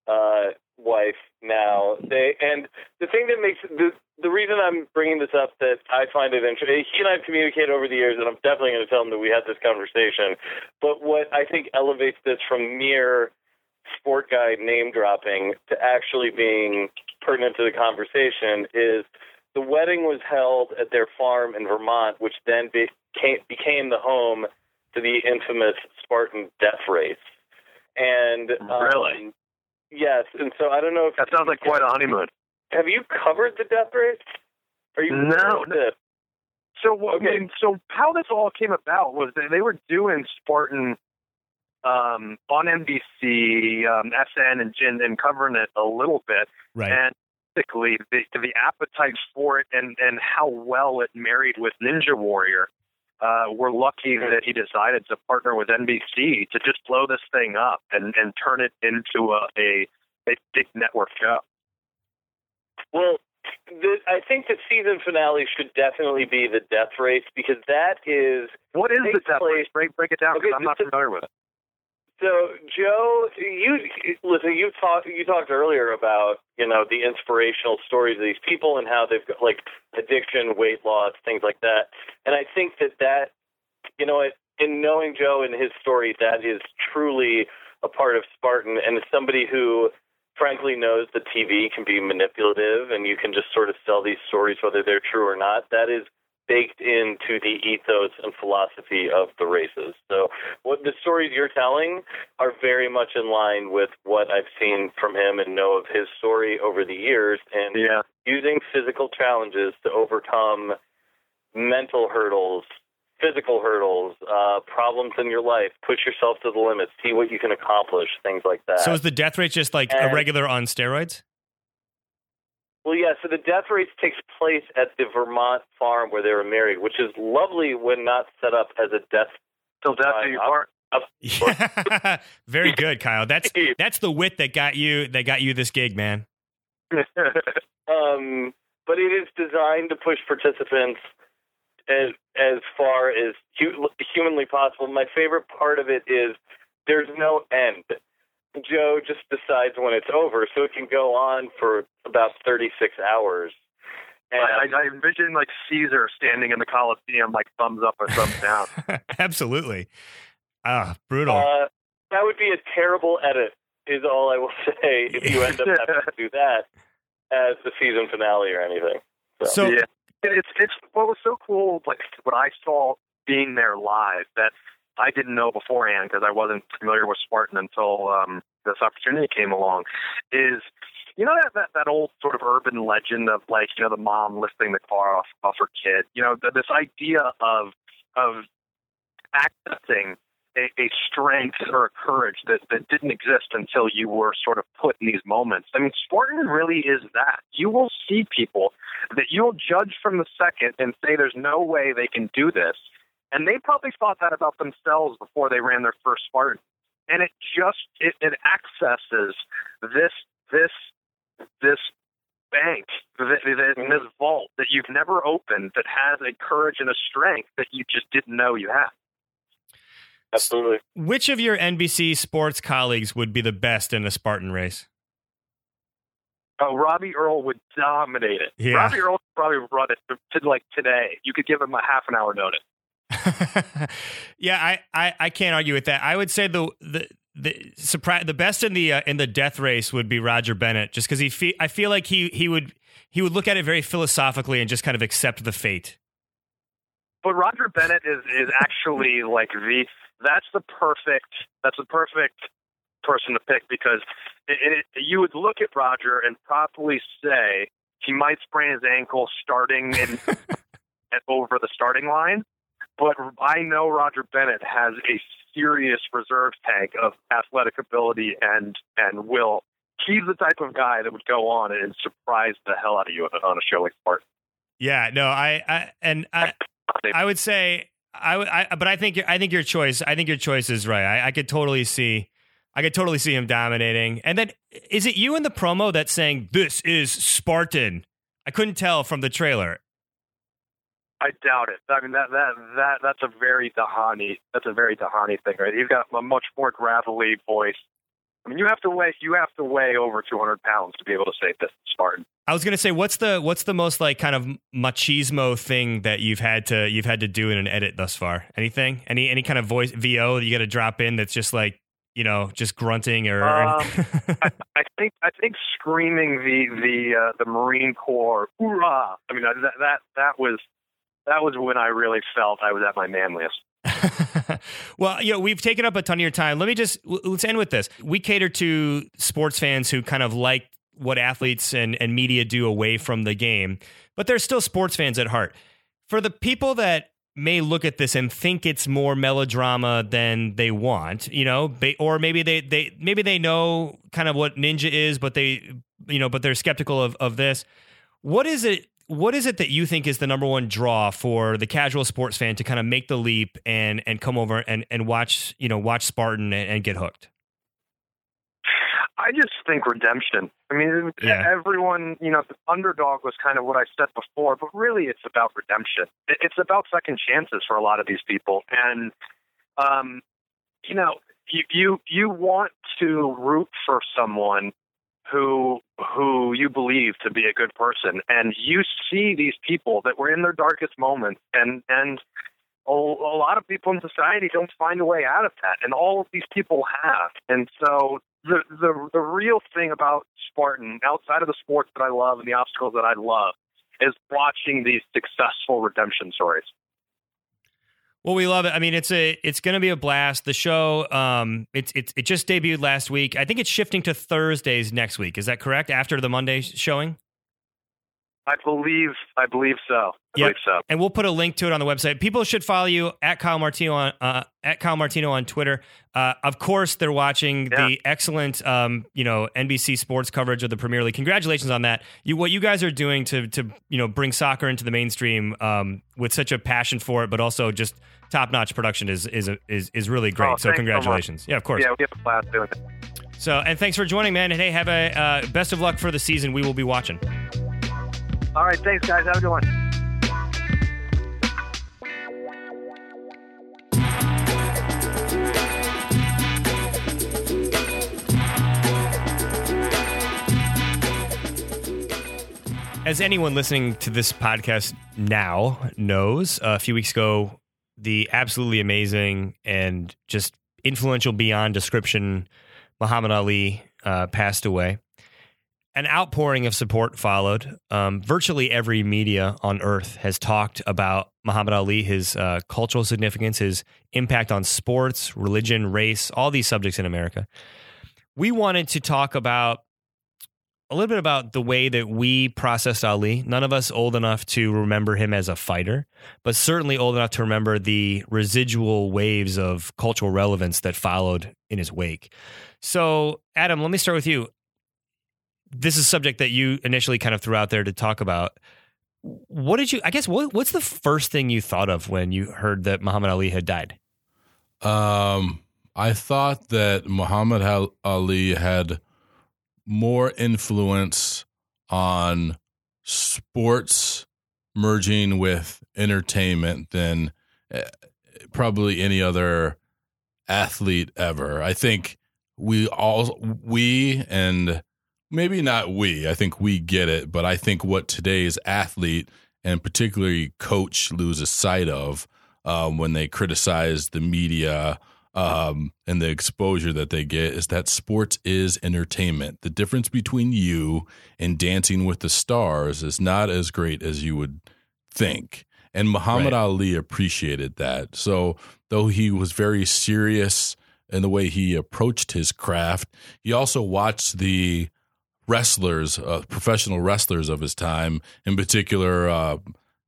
uh, wife now. They and the thing that makes the the reason I'm bringing this up that I find it interesting. He and I have communicated over the years, and I'm definitely going to tell him that we had this conversation. But what I think elevates this from mere sport guy name dropping to actually being pertinent to the conversation is the wedding was held at their farm in Vermont, which then became, became the home to the infamous Spartan death race. And um, Really? Yes, and so I don't know if That sounds like quite a honeymoon. have you covered the death race? Are you No, aware of this? So what? Okay. I mean, so how this all came about was they, they were doing Spartan um, on NBC, um, SN, and Gin, and covering it a little bit. Right. And basically, the, the appetite for it and and how well it married with Ninja Warrior. Uh, we're lucky that he decided to partner with NBC to just blow this thing up and, and turn it into a, a, a big network show. Well, the, I think the season finale should definitely be the death race because that is What is the death place- race? Break, break it down because Okay, I'm not familiar with it. So, Joe, you listen. You talked. You talked earlier about you know the inspirational stories of these people and how they've got like addiction, weight loss, things like that. And I think that that you know, in knowing Joe and his story, that is truly a part of Spartan, and somebody who frankly knows that TV can be manipulative, and you can just sort of sell these stories whether they're true or not. That is baked into the ethos and philosophy of the races. So what the stories you're telling are very much in line with what I've seen from him and know of his story over the years and Yeah. using physical challenges to overcome mental hurdles, physical hurdles, uh, problems in your life, push yourself to the limits, see what you can accomplish, things like that. So is the death rate just like a regular on steroids? Well, yeah. So the death race takes place at the Vermont farm where they were married, which is lovely when not set up as a death. Till death do you part. Yeah. Very good, Kyle. That's that's the wit that got you that got you this gig, man. Um, but it is designed to push participants as as far as hu- humanly possible. My favorite part of it is there's no end. Joe just decides when it's over, so it can go on for about 36 hours. And I, I envision like Caesar standing in the Colosseum, like thumbs up or thumbs down. Absolutely. Ah, brutal. Uh, that would be a terrible edit, is all I will say, if you end up having to do that as the season finale or anything. so yeah, it's it's what was so cool, like what I saw being there live that I didn't know beforehand because I wasn't familiar with Spartan until um, this opportunity came along. Is you know that, that that old sort of urban legend of like you know the mom lifting the car off off her kid. You know th this idea of of accessing a, a strength or a courage that, that didn't exist until you were sort of put in these moments. I mean, Spartan really is that. You will see people that you'll judge from the second and say there's no way they can do this. And they probably thought that about themselves before they ran their first Spartan. And it just it, it accesses this this this bank, this, this vault that you've never opened that has a courage and a strength that you just didn't know you had. Absolutely. which of your NBC sports colleagues would be the best in a Spartan race? Oh, Robbie Earle would dominate it. Yeah. Robbie Earle would probably run it to, to like today. You could give him a half an hour notice. yeah, I, I, I can't argue with that. I would say the the the surprise the best in the uh, in the death race would be Roger Bennett, just because he fe- I feel like he he would he would look at it very philosophically and just kind of accept the fate. But Roger Bennett is is actually like the that's the perfect that's the perfect person to pick because it, it, you would look at Roger and probably say he might sprain his ankle starting in at over the starting line. But I know Roger Bennett has a serious reserve tank of athletic ability and and will. He's the type of guy that would go on and surprise the hell out of you on a show like Spartan. Yeah, no, I, I and I, I would say I would, I, but I think I think your choice. I think your choice is right. I, I could totally see, I could totally see him dominating. And then, is it you in the promo that's saying this is Spartan? I couldn't tell from the trailer. I doubt it. I mean that that that that's a very Dhani. That's a very Dhani thing, right? He's got a much more gravelly voice, I mean, you have to weigh you have to weigh over 200 pounds to be able to say this Spartan. I was gonna say, what's the what's the most like kind of machismo thing that you've had to you've had to do in an edit thus far? Anything? Any any kind of voice VO that you got to drop in that's just like you know just grunting or? Um, I, I think I think screaming the the uh, the Marine Corps hoorah! I mean that that that was that was when I really felt I was at my manliest. well, you know, we've taken up a ton of your time. Let me just let's end with this. We cater to sports fans who kind of like what athletes and, and media do away from the game, but they're still sports fans at heart. For the people that may look at this and think it's more melodrama than they want, you know, or maybe they, they maybe they know kind of what ninja is, but they you know, but they're skeptical of, of this. What is it what is it that you think is the number one draw for the casual sports fan to kind of make the leap and and come over and, and watch you know watch Spartan and, and get hooked? I just think redemption. I mean, Yeah. everyone, you know, the underdog was kind of what I said before, but really it's about redemption. It's about second chances for a lot of these people. And, um, you know, you, you, you want to root for someone who, who you believe to be a good person. And you see these people that were in their darkest moments and, and, a, a lot of people in society don't find a way out of that, and all of these people have. And so the the the real thing about Spartan, outside of the sports that I love and the obstacles that I love, is watching these successful redemption stories. Well, we love it. I mean, it's a it's going to be a blast. The show, um, it's it's it just debuted last week. I think it's shifting to Thursdays next week. Is that correct? After the Monday showing. I believe I believe so. I Yep. believe so. and we'll put a link to it on the website. People should follow you at Kyle Martino on uh, at Kyle Martino on Twitter. Uh, of course, they're watching Yeah. the excellent, um, you know, NBC sports coverage of the Premier League. Congratulations on that. You, what you guys are doing to to you know bring soccer into the mainstream um, with such a passion for it, but also just top notch production is is is is really great. Oh, so thanks so congratulations. yeah, of course. Yeah, we have a class doing it. So and thanks for joining, man. And hey, have a uh, best of luck for the season. We will be watching. All right, thanks guys. Have a good one. As anyone listening to this podcast now knows, a few weeks ago, the absolutely amazing and just influential beyond description Muhammad Ali uh, passed away. An outpouring of support followed. Um, virtually every media on earth has talked about Muhammad Ali, his uh, cultural significance, his impact on sports, religion, race, all these subjects in America. We wanted to talk about a little bit about the way that we processed Ali. None of us old enough to remember him as a fighter, but certainly old enough to remember the residual waves of cultural relevance that followed in his wake. So, Adam, let me start with you. This is a subject that you initially kind of threw out there to talk about. What did you, I guess, what, what's the first thing you thought of when you heard that Muhammad Ali had died? Um, I thought that Muhammad Ali had more influence on sports merging with entertainment than uh, probably any other athlete ever. I think we all we and maybe not we. I think we get it, but I think what today's athlete and particularly coach loses sight of um, when they criticize the media um, and the exposure that they get is that sports is entertainment. The difference between you and Dancing with the Stars is not as great as you would think. And Muhammad Right. Ali appreciated that. So, though he was very serious in the way he approached his craft, he also watched the wrestlers, uh, professional wrestlers of his time, in particular, uh,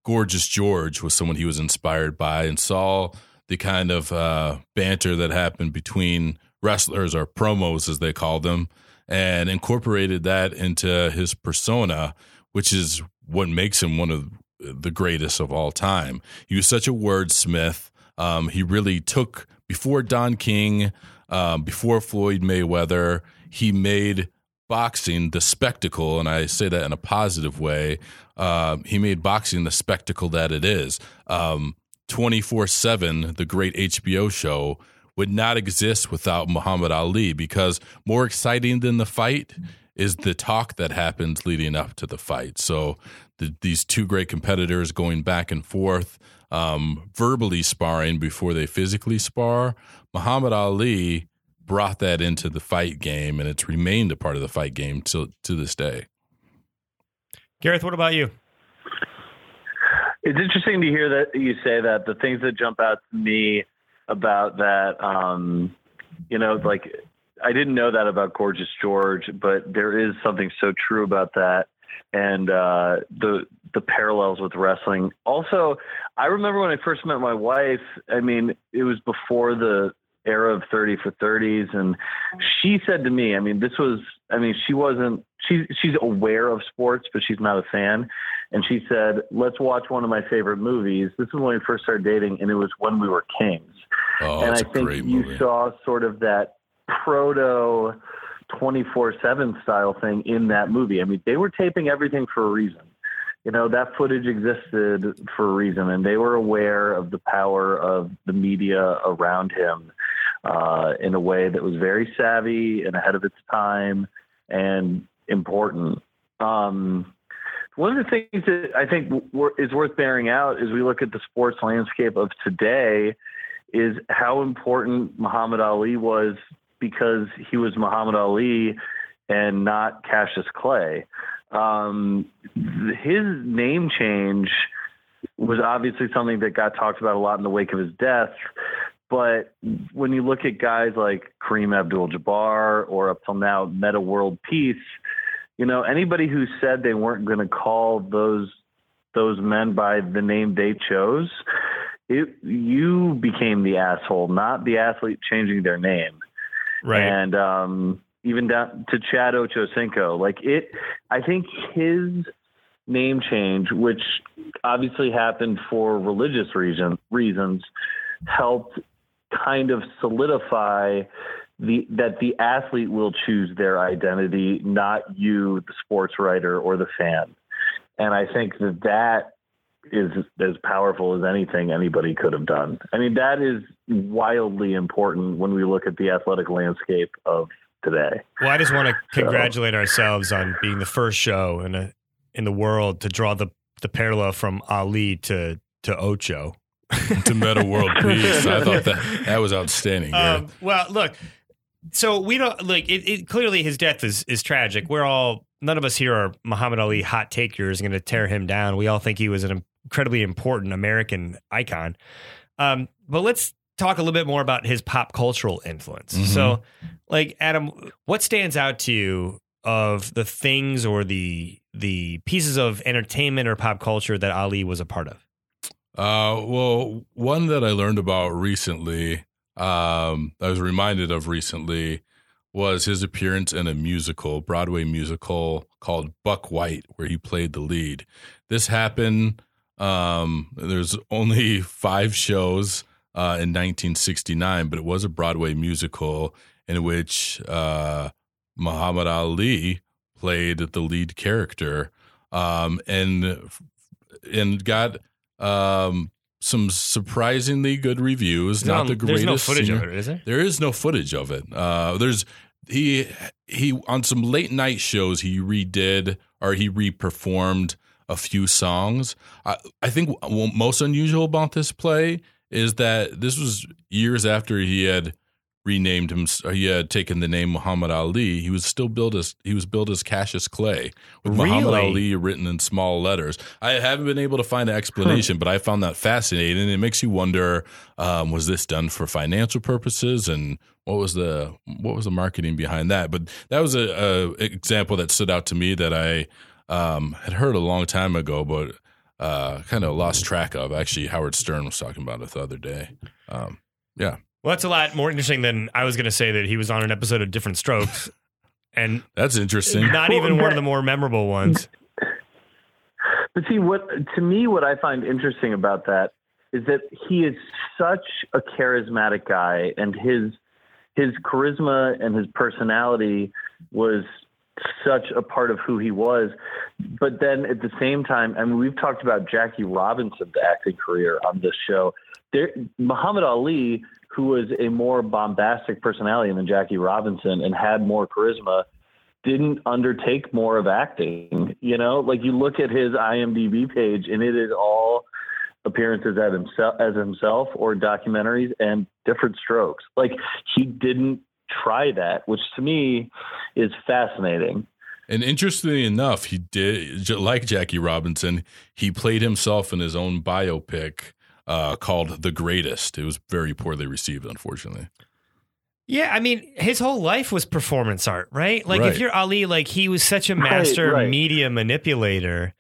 Gorgeous George was someone he was inspired by and saw the kind of uh, banter that happened between wrestlers or promos, as they call them, and incorporated that into his persona, which is what makes him one of the greatest of all time. He was such a wordsmith. Um, he really took before Don King, um, before Floyd Mayweather. He made boxing the spectacle, and I say that in a positive way. Uh, he made boxing the spectacle that it is. Um, 24 7, the great HBO show, would not exist without Muhammad Ali because more exciting than the fight is the talk that happens leading up to the fight. So the, these two great competitors going back and forth, um, verbally sparring before they physically spar. Muhammad Ali brought that into the fight game, and it's remained a part of the fight game to to this day. Gareth, what about you? It's interesting to hear that you say that. The things that jump out to me about that, um, you know, like I didn't know that about Gorgeous George, but there is something so true about that, and uh, the the parallels with wrestling. Also, I remember when I first met my wife. I mean, it was before the era of 30 for 30s and she said to me i mean this was i mean she wasn't she's she's aware of sports but she's not a fan. And she said let's watch one of my favorite movies. This is when we first started dating and it was when we were kings. Oh, and i think you movie. saw sort of that proto 24/7 style thing in that movie. I mean they were taping everything for a reason you know that footage existed for a reason and they were aware of the power of the media around him uh, in a way that was very savvy and ahead of its time and important. Um, one of the things that i think w- is worth bearing out as we look at the sports landscape of today is how important muhammad ali was because he was muhammad ali and not cassius clay um, his name change was obviously something that got talked about a lot in the wake of his death. But when you look at guys like Kareem Abdul-Jabbar or up till now Metta World Peace, you know anybody who said they weren't going to call those those men by the name they chose, it, you became the asshole, not the athlete changing their name Right. and um, even down to Chad Ochocinco. Like it, I think his name change, which obviously happened for religious reason reasons, helped kind of solidify the that the athlete will choose their identity, not you, the sports writer or the fan. And I think that that is as powerful as anything anybody could have done. I mean, that is wildly important when we look at the athletic landscape of today. Well, I just want to congratulate ourselves on being the first show in a, in the world to draw the the parallel from Ali to to Ocho. to Metta World Peace. I thought that that was outstanding. Um, well, look, so we don't like it, it. Clearly, his death is is tragic. We're all none of us here are Muhammad Ali hot takers going to tear him down. We all think he was an incredibly important American icon. Um, but let's talk a little bit more about his pop cultural influence. Mhm. So, like Adam, what stands out to you of the things or the the pieces of entertainment or pop culture that Ali was a part of? Uh, well, one that I learned about recently, um, I was reminded of recently, was his appearance in a musical, Broadway musical called Buck White, where he played the lead. This happened. Um, there's only five shows uh, in 1969, but it was a Broadway musical in which uh, Muhammad Ali played the lead character, um, and and got um, some surprisingly good reviews. Not the greatest. There's no footage singer. of it, is there? There is no footage of it. Uh, there's he he on some late night shows he redid or he reperformed a few songs. I, I think most unusual about this play is that this was years after he had renamed him. He had taken the name Muhammad Ali. He was still billed as he was billed as Cassius Clay with Muhammad Ali written in small letters. I haven't been able to find an explanation, but I found that fascinating. It makes you wonder: um, was this done for financial purposes, and what was the what was the marketing behind that? But that was a, a example that stood out to me that I um, had heard a long time ago, but uh, kind of lost track of. Actually, Howard Stern was talking about it the other day. Um, yeah, Well, that's a lot more interesting than I was going to say that he was on an episode of Different Strokes, and that's interesting. not even one of the more memorable ones. But see, what to me, what I find interesting about that is that he is such a charismatic guy, and his his charisma and his personality was such a part of who he was. But then at the same time, I mean, we've talked about Jackie Robinson's acting career on this show. There, Muhammad Ali, who was a more bombastic personality than Jackie Robinson and had more charisma, didn't undertake more of acting. You know, like you look at his IMDb page and it is all appearances himself as himself or documentaries and different strokes. Like he didn't try that, which to me is fascinating. And interestingly enough, he did like Jackie Robinson. He played himself in his own biopic uh, called "The Greatest." It was very poorly received, unfortunately. Yeah, I mean, his whole life was performance art, right? Like, Right. if you're Ali, like he was such a Right, master right. media manipulator,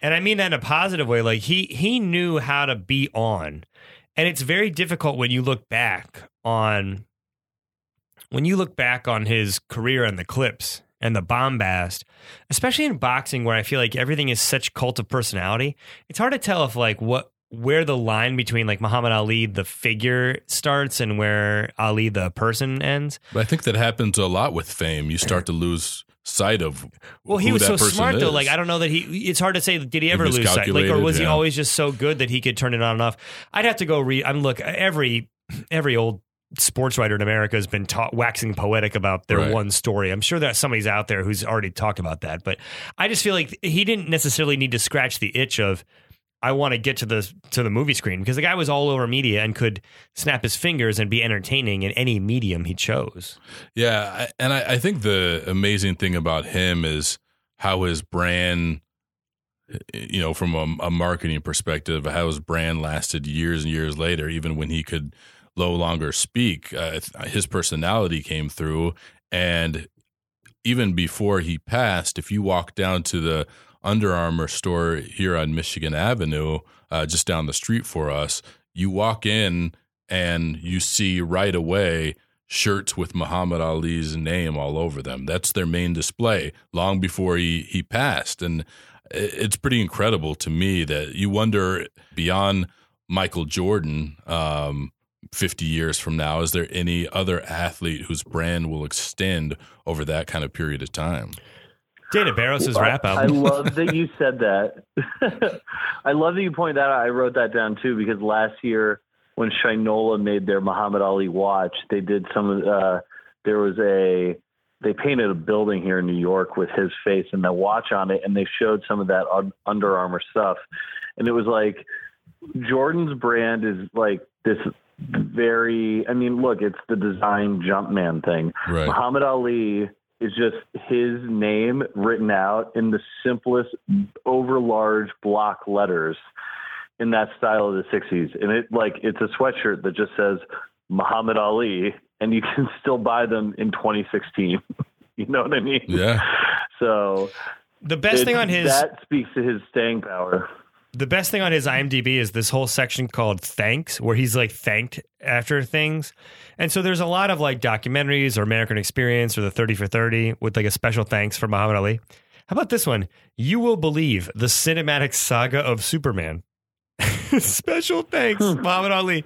and I mean that in a positive way. Like he he knew how to be on, and it's very difficult when you look back on when you look back on his career and the clips and the bombast, especially in boxing where I feel like everything is such cult of personality. It's hard to tell if like what where the line between like Muhammad Ali the figure starts and where Ali the person ends. But I think that happens a lot with fame. You start to lose sight of. Well, he who was so smart though. is. Like I don't know that he. It's hard to say. Did he ever was lose sight? Like, or was he always just so good that he could turn it on and off? I'd have to go read. I'm look every every old sports writer in America has been ta- waxing poetic about their Right. one story. I'm sure that somebody's out there who's already talked about that, but I just feel like he didn't necessarily need to scratch the itch of. I want to get to the to the movie screen because the guy was all over media and could snap his fingers and be entertaining in any medium he chose. Yeah, I- and I, I think the amazing thing about him is how his brand, you know, from a, a marketing perspective, how his brand lasted years and years later, even when he could no longer speak. Uh, his personality came through, and even before he passed, if you walk down to the Under Armour store here on Michigan Avenue, uh, just down the street for us, you walk in and you see right away shirts with Muhammad Ali's name all over them. That's their main display long before he, he passed. And it's pretty incredible to me that you wonder beyond Michael Jordan, um, 50 years from now, is there any other athlete whose brand will extend over that kind of period of time? Dana Barros' I- rap I love that you said that. I love that you pointed that out. I wrote that down too because last year when Shinola made their Muhammad Ali watch, they did some of uh there was a they painted a building here in New York with his face and the watch on it and they showed some of that Un- Under Armour stuff. And it was like Jordan's brand is like this very I mean, look, it's the design Jumpman thing. Right. Muhammad Ali is just his name written out in the simplest, over large block letters in that style of the 60s. And it like it's a sweatshirt that just says Muhammad Ali, and you can still buy them in 2016. you know what I mean? Yeah. So The best thing on his that speaks to his staying power. The best thing on his IMDb is this whole section called thanks, where he's like thanked after things. And so there's a lot of like documentaries or American Experience or the 30 for 30 with like a special thanks for Muhammad Ali. How about this one? You will believe the cinematic saga of Superman. special thanks, hmm. Muhammad Ali.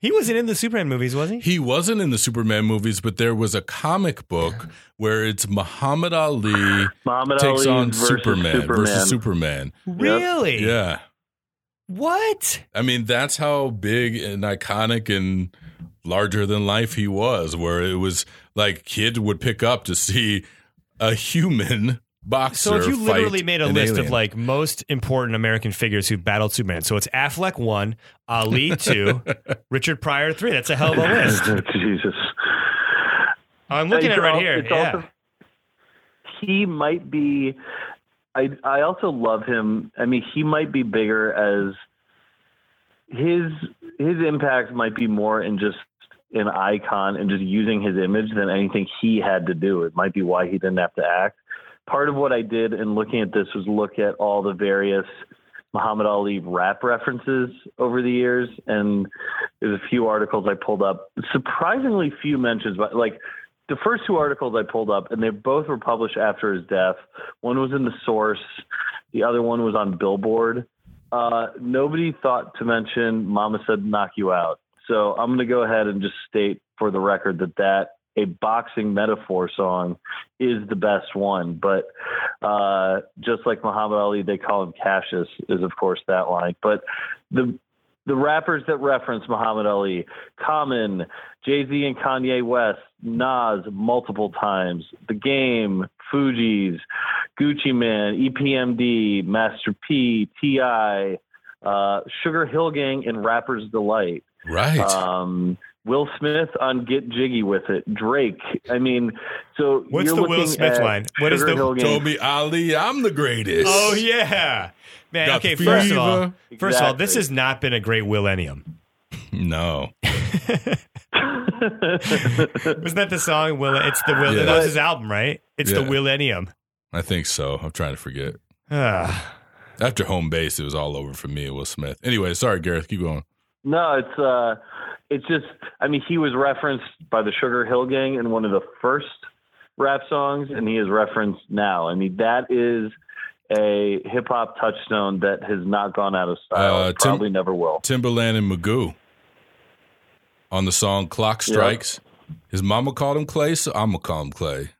He wasn't in the Superman movies, was he? He wasn't in the Superman movies, but there was a comic book where it's Muhammad Ali Muhammad takes Ali on versus Superman, Superman. versus Superman. Really? Yeah. What? I mean, that's how big and iconic and larger than life he was, where it was like kids would pick up to see a human boxer. So if you literally made a list alien. of like most important American figures who battled Superman, so it's Affleck one, Ali two, Richard Pryor three. That's a hell of a list. Oh, Jesus. I'm looking at it right al- here. Yeah. also- he might be. I I also love him. I mean, he might be bigger as his his impact might be more in just an icon and just using his image than anything he had to do. It might be why he didn't have to act. Part of what I did in looking at this was look at all the various Muhammad Ali rap references over the years, and there's a few articles I pulled up. Surprisingly few mentions, but like the first two articles I pulled up, and they both were published after his death. One was in the Source, the other one was on Billboard. Uh, nobody thought to mention "Mama Said Knock You Out," so I'm going to go ahead and just state for the record that that a boxing metaphor song is the best one. But uh, just like Muhammad Ali, they call him Cassius, is of course that line. But the the rappers that reference Muhammad Ali, Common, Jay Z and Kanye West, Nas multiple times, The Game, Fugees, Gucci Mane, EPMD, Master P, T.I., uh, Sugar Hill Gang, and Rapper's Delight. Right. Um, Will Smith on Get Jiggy with It. Drake. I mean, so What's you're the Will looking Smith at line? What is Sugar the- Hill Gang. Told me Ali, I'm the greatest. Oh yeah, man. Got okay, first of all, fever. first of all, this has not been a great millennium. No. Wasn't that the song? Will it's the Will? Yeah. That was his album, right? It's the Yeah. Millennium. I think so. I'm trying to forget. Ah. After home base, it was all over for me and Will Smith. Anyway, sorry, Gareth. Keep going. No, it's uh, it's just. I mean, he was referenced by the Sugar Hill Gang in one of the first rap songs, and he is referenced now. I mean, that is a hip hop touchstone that has not gone out of style. Uh, It Tim- Probably never will. Timbaland and Magoo on the song Clock Strikes. His mama called him Clay, so I'm going to call him Clay,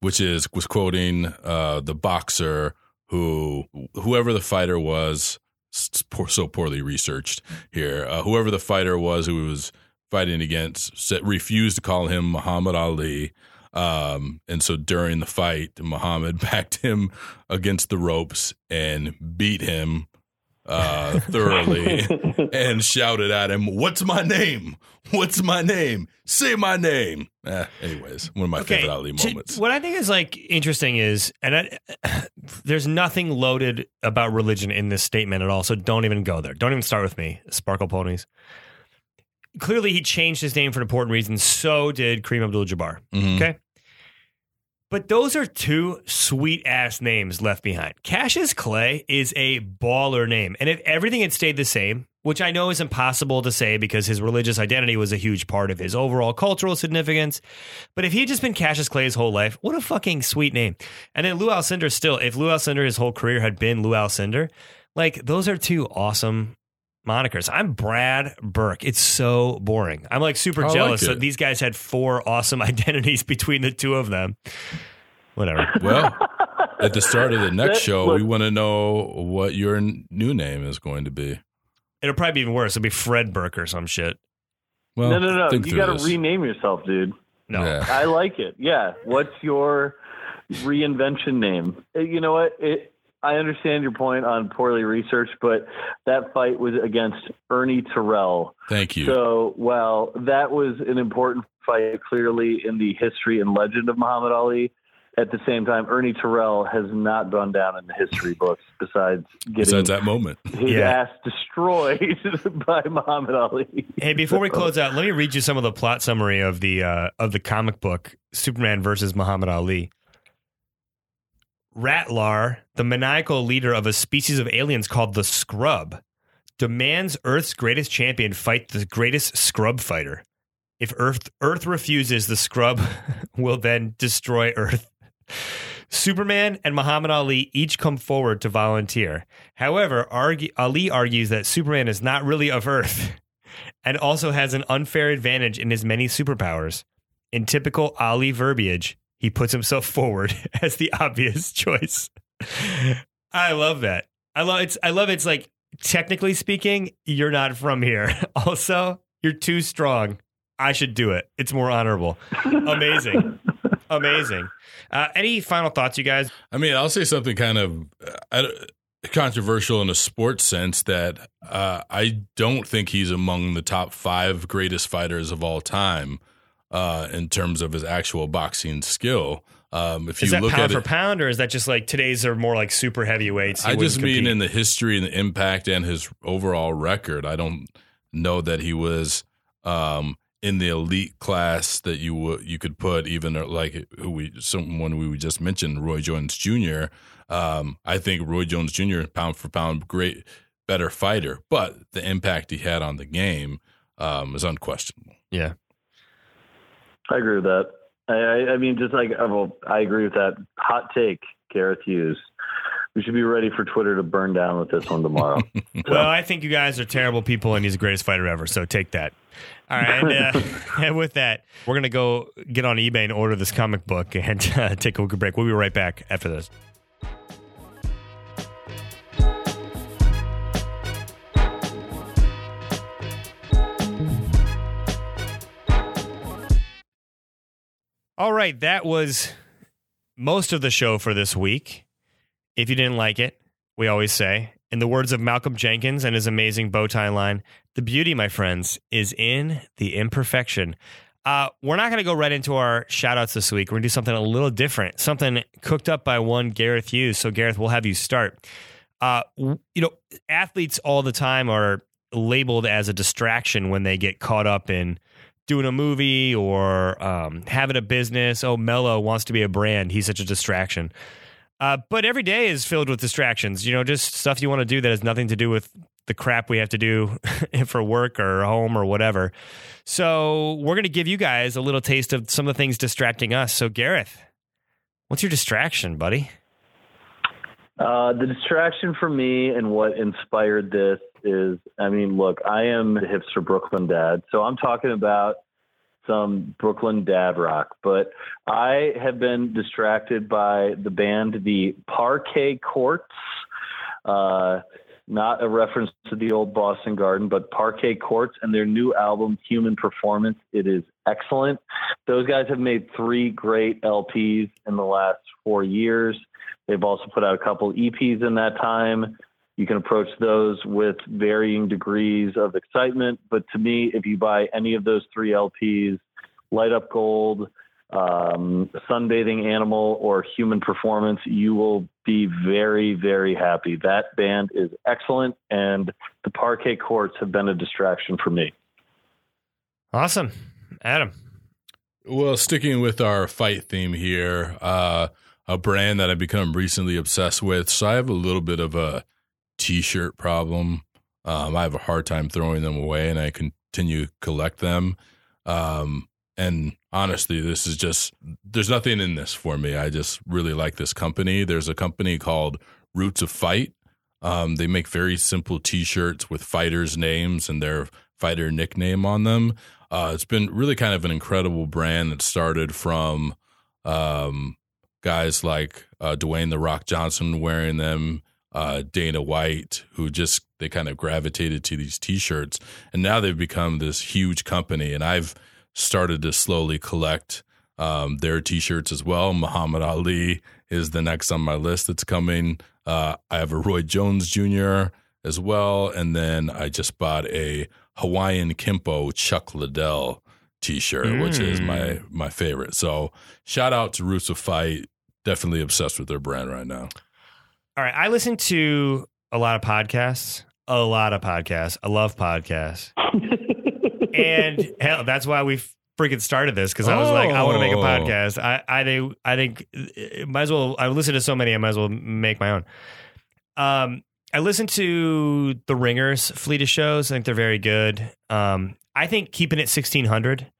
which is was quoting uh, the boxer who, whoever the fighter was, so poorly researched here, uh, whoever the fighter was who he was fighting against said, refused to call him Muhammad Ali. Um, and so during the fight, Muhammad backed him against the ropes and beat him uh, thoroughly and shouted at him, "What's my name? What's my name? Say my name." Eh, anyways, one of my favorite Ali to- moments. what I think is like interesting is, and I, there's nothing loaded about religion in this statement at all. So don't even go there. Don't even start with me, Sparkle Ponies. Clearly, he changed his name for an important reason. So did Kareem Abdul-Jabbar. Mhm. Okay. But those are two sweet ass names left behind. Cassius Clay is a baller name. And if everything had stayed the same, which I know is impossible to say because his religious identity was a huge part of his overall cultural significance, but if he had just been Cassius Clay his whole life, what a fucking sweet name. And then Lou Alcindor still, if Lou Alcindor his whole career had been Lou Alcindor, like those are two awesome monikers. I'm Brad Burke. It's so boring. I'm like super I jealous it. that these guys had four awesome identities between the two of them. Whatever. Well, at the start of the next show, we want to know what your n- new name is going to be. It'll probably be even worse. It'll be Fred Burke or some shit. Well, no, no, no. think You got to rename yourself, dude. No. Yeah. I like it. Yeah. What's your reinvention name? Uh, You know what? It, I understand your point on poorly researched, but that fight was against Ernie Terrell. Thank you. So, well, that was an important fight, clearly in the history and legend of Muhammad Ali. At the same time, Ernie Terrell has not gone down in the history books besides getting Besides that moment, his Yeah. ass destroyed by Muhammad Ali. Hey, before we close out, let me read you some of the plot summary of the uh, of the comic book Superman versus Muhammad Ali. Ratlar, the maniacal leader of a species of aliens called the Scrubb, demands Earth's greatest champion fight the greatest Scrubb fighter. If Earth Earth refuses, the Scrubb will then destroy Earth. Superman and Muhammad Ali each come forward to volunteer. However, argue, Ali argues that Superman is not really of Earth and also has an unfair advantage in his many superpowers. In typical Ali verbiage, he puts himself forward as the obvious choice. I love that. I love it's I love it's like technically speaking, you're not from here. Also, you're too strong. I should do it. It's more honorable. Amazing. Amazing. Uh, any final thoughts, you guys? I mean, I'll say something kind of uh, controversial in a sports sense that uh, I don't think he's among the top five greatest fighters of all time uh, in terms of his actual boxing skill. Um, if Is you that look pound at for it, pound, or is that just like today's are more like super heavyweights? He I just wouldn't mean compete? in the history and the impact and his overall record. I don't know that he was um, in the elite class that you would you could put even uh, like who we someone we just mentioned, Roy Jones Jr. Um, I think Roy Jones Jr. pound for pound great better fighter, but the impact he had on the game um, is unquestionable. yeah. I agree with that. I, I, I mean, just like well, I agree with that. Hot take, Gareth Hughes. We should be ready for Twitter to burn down with this one tomorrow. Well, I think you guys are terrible people, and he's the greatest fighter ever. So take that. All right. And, uh, and with that, we're gonna go get on eBay and order this comic book and uh, take a quick break. We'll be right back after this. All right, that was most of the show for this week. If you didn't like it, we always say, in the words of Malcolm Jenkins and his amazing bow tie line, the beauty, my friends, is in the imperfection. Uh, we're not going to go right into our shout outs this week. We're going to do something a little different, something cooked up by one Gareth Hughes. So, Gareth, we'll have you start. Uh, you know, athletes all the time are labeled as a distraction when they get caught up in doing a movie or um, having a business. Oh, Melo wants to be a brand. He's such a distraction. Uh, but every day is filled with distractions. You know, just stuff you want to do that has nothing to do with the crap we have to do for work or home or whatever. So we're going to give you guys a little taste of some of the things distracting us. So Gareth, what's your distraction, buddy? Uh, the distraction for me and what inspired this is, I mean, look, I am a hipster Brooklyn dad, so I'm talking about some Brooklyn dad rock, but I have been distracted by the band, the Parquet Courts. Uh, not a reference to the old Boston Garden, but Parquet Courts and their new album, Human Performance. It is excellent. Those guys have made three great LPs in the last four years. They've also put out a couple EPs in that time. You can approach those with varying degrees of excitement. But to me, if you buy any of those three LPs, Light Up Gold, um, Sunbathing Animal, or Human Performance, you will be very, very happy. That band is excellent, and the Parquet Courts have been a distraction for me. Awesome. Adam. Well, sticking with our fight theme here, uh, a brand that I've become recently obsessed with. So I have a little bit of a t-shirt problem. Um, I have a hard time throwing them away, and I continue to collect them. Um, and honestly, this is just there's nothing in this for me. I just really like this company. There's a company called Roots of Fight. Um, they make very simple T-shirts with fighters' names and their fighter nickname on them. Uh, it's been really kind of an incredible brand that started from um, guys like uh, Dwayne the Rock Johnson wearing them, uh, Dana White, who just they kind of gravitated to these T-shirts, and now they've become this huge company. And I've started to slowly collect um, their T-shirts as well. Muhammad Ali is the next on my list that's coming. Uh, I have a Roy Jones Jr. as well, and then I just bought a Hawaiian Kempo Chuck Liddell T-shirt, which is my my favorite. So shout out to Roots of Fight. Definitely obsessed with their brand right now. All right. I listen to a lot of podcasts, a lot of podcasts. I love podcasts. and hell, that's why we freaking started this because I was like, I want to make a Oh. podcast. I, I think, I think, uh, might as well. I listen to so many, I might as well make my own. Um, I listen to the Ringers fleet of shows. I think they're very good. Um, I think keeping it sixteen hundred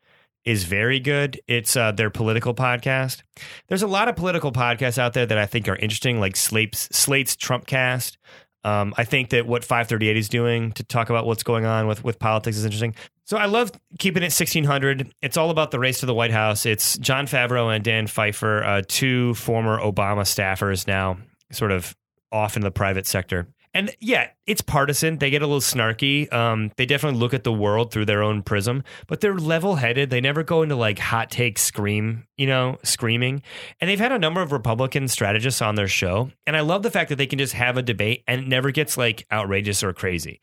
is very good. It's uh, their political podcast. There's a lot of political podcasts out there that I think are interesting, like Slate's Slate's Trumpcast. Um, I think that what 538 is doing to talk about what's going on with, with politics is interesting. So I love keeping it 1600. It's all about the race to the White House. It's Jon Favreau and Dan Pfeiffer, uh, two former Obama staffers now sort of off in the private sector. And yeah, it's partisan. They get a little snarky. Um, they definitely look at the world through their own prism, but they're level headed. They never go into like hot take scream, you know, screaming. And they've had a number of Republican strategists on their show. And I love the fact that they can just have a debate and it never gets like outrageous or crazy.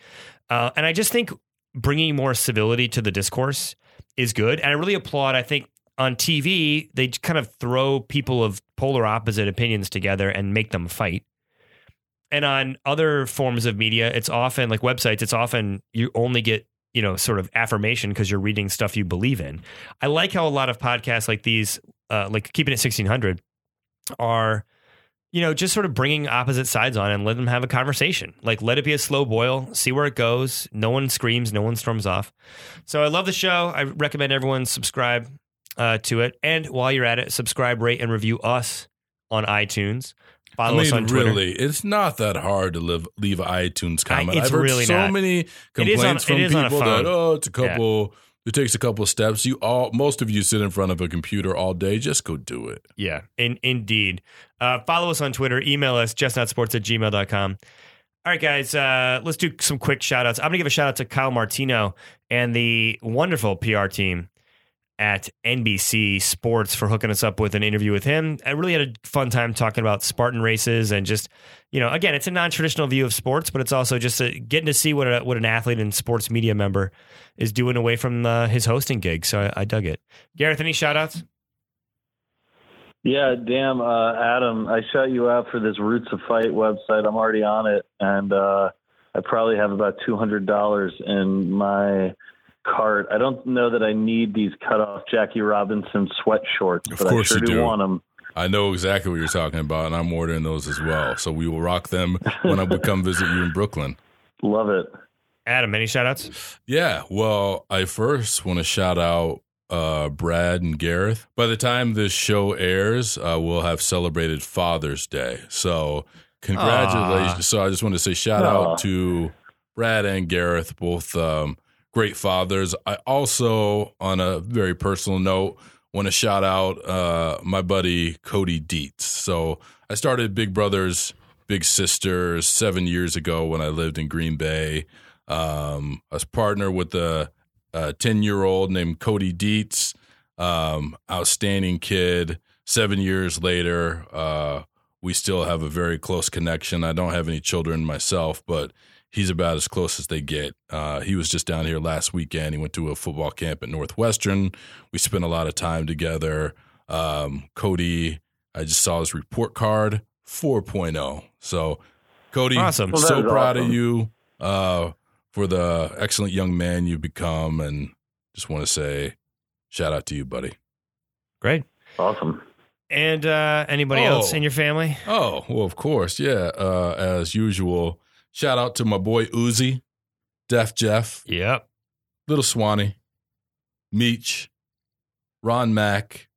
Uh, and I just think bringing more civility to the discourse is good. And I really applaud, I think, on TV, they kind of throw people of polar opposite opinions together and make them fight. And on other forms of media, it's often like websites, it's often you only get, you know, sort of affirmation because you're reading stuff you believe in. I like how a lot of podcasts like these, uh, like Keeping It 1600, are, you know, just sort of bringing opposite sides on and let them have a conversation. Like, let it be a slow boil, see where it goes. No one screams, no one storms off. So I love the show. I recommend everyone subscribe uh, to it. And while you're at it, subscribe, rate, and review us on iTunes. Follow I us mean, on Twitter. really, it's not that hard to live, leave iTunes comment. it's I've heard really so not. many complaints on- from is on a people that oh, it's a couple. It takes a couple steps. You all, most of you sit in front of a computer all day. Just go do it. Yeah, in, indeed. Uh, follow us on Twitter. Email us, justnotsports at gmail.com. All right, guys, uh, let's do some quick shout outs. I'm going to give a shout out to Kyle Martino and the wonderful PR team at NBC Sports for hooking us up with an interview with him. I really had a fun time talking about Spartan races and just, you know, again, it's a non traditional view of sports, but it's also just a, getting to see what a, what an athlete and sports media member is doing away from uh, his hosting gig. So I, I dug it. Gareth, any shout outs? Yeah, damn, uh, Adam, I shut you out for this Roots of Fight website. I'm already on it, and uh, I probably have about two hundred dollars in my cart. I don't know that I need these cut off Jackie Robinson sweat shorts, Of but I course sure you do, do. want them. I know exactly what you're talking about, and I'm ordering those as well. So we will rock them when I would come visit you in Brooklyn. Love it. Adam, any shout outs? Yeah, well, I first want to shout out uh, Brad and Gareth. By the time this show airs, uh, we'll have celebrated Father's Day. So, congratulations. Aw. So, I just want to say shout Aw. out to Brad and Gareth, both um, great fathers. I also, on a very personal note, want to shout out uh, my buddy Cody Dietz. So, I started Big Brothers, Big Sisters seven years ago when I lived in Green Bay. Um, I was partner with a ten year old named Cody Dietz, um, outstanding kid. Seven years later, uh, we still have a very close connection. I don't have any children myself, but he's about as close as they get. Uh, he was just down here last weekend. He went to a football camp at Northwestern. We spent a lot of time together. Um, Cody, I just saw his report card 4.0. So, Cody, Awesome. Well, so is proud of you uh, for the excellent young man you've become. And just want to say, shout out to you, buddy. Great. Awesome. And uh, anybody Oh. else in your family? Oh, well, of course. Yeah. Uh, as usual, shout out to my boy Uzi, Def Jeff, Yep. Little Swanee, Meech, Ron Mack,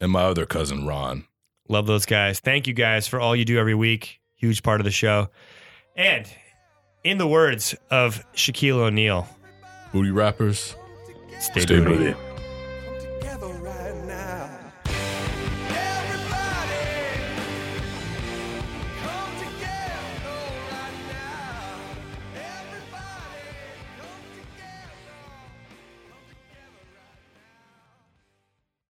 and my other cousin Ron. Love those guys. Thank you guys for all you do every week. Huge part of the show. And in the words of Shaquille O'Neal, Booty rappers. stay, Stay booty. booty.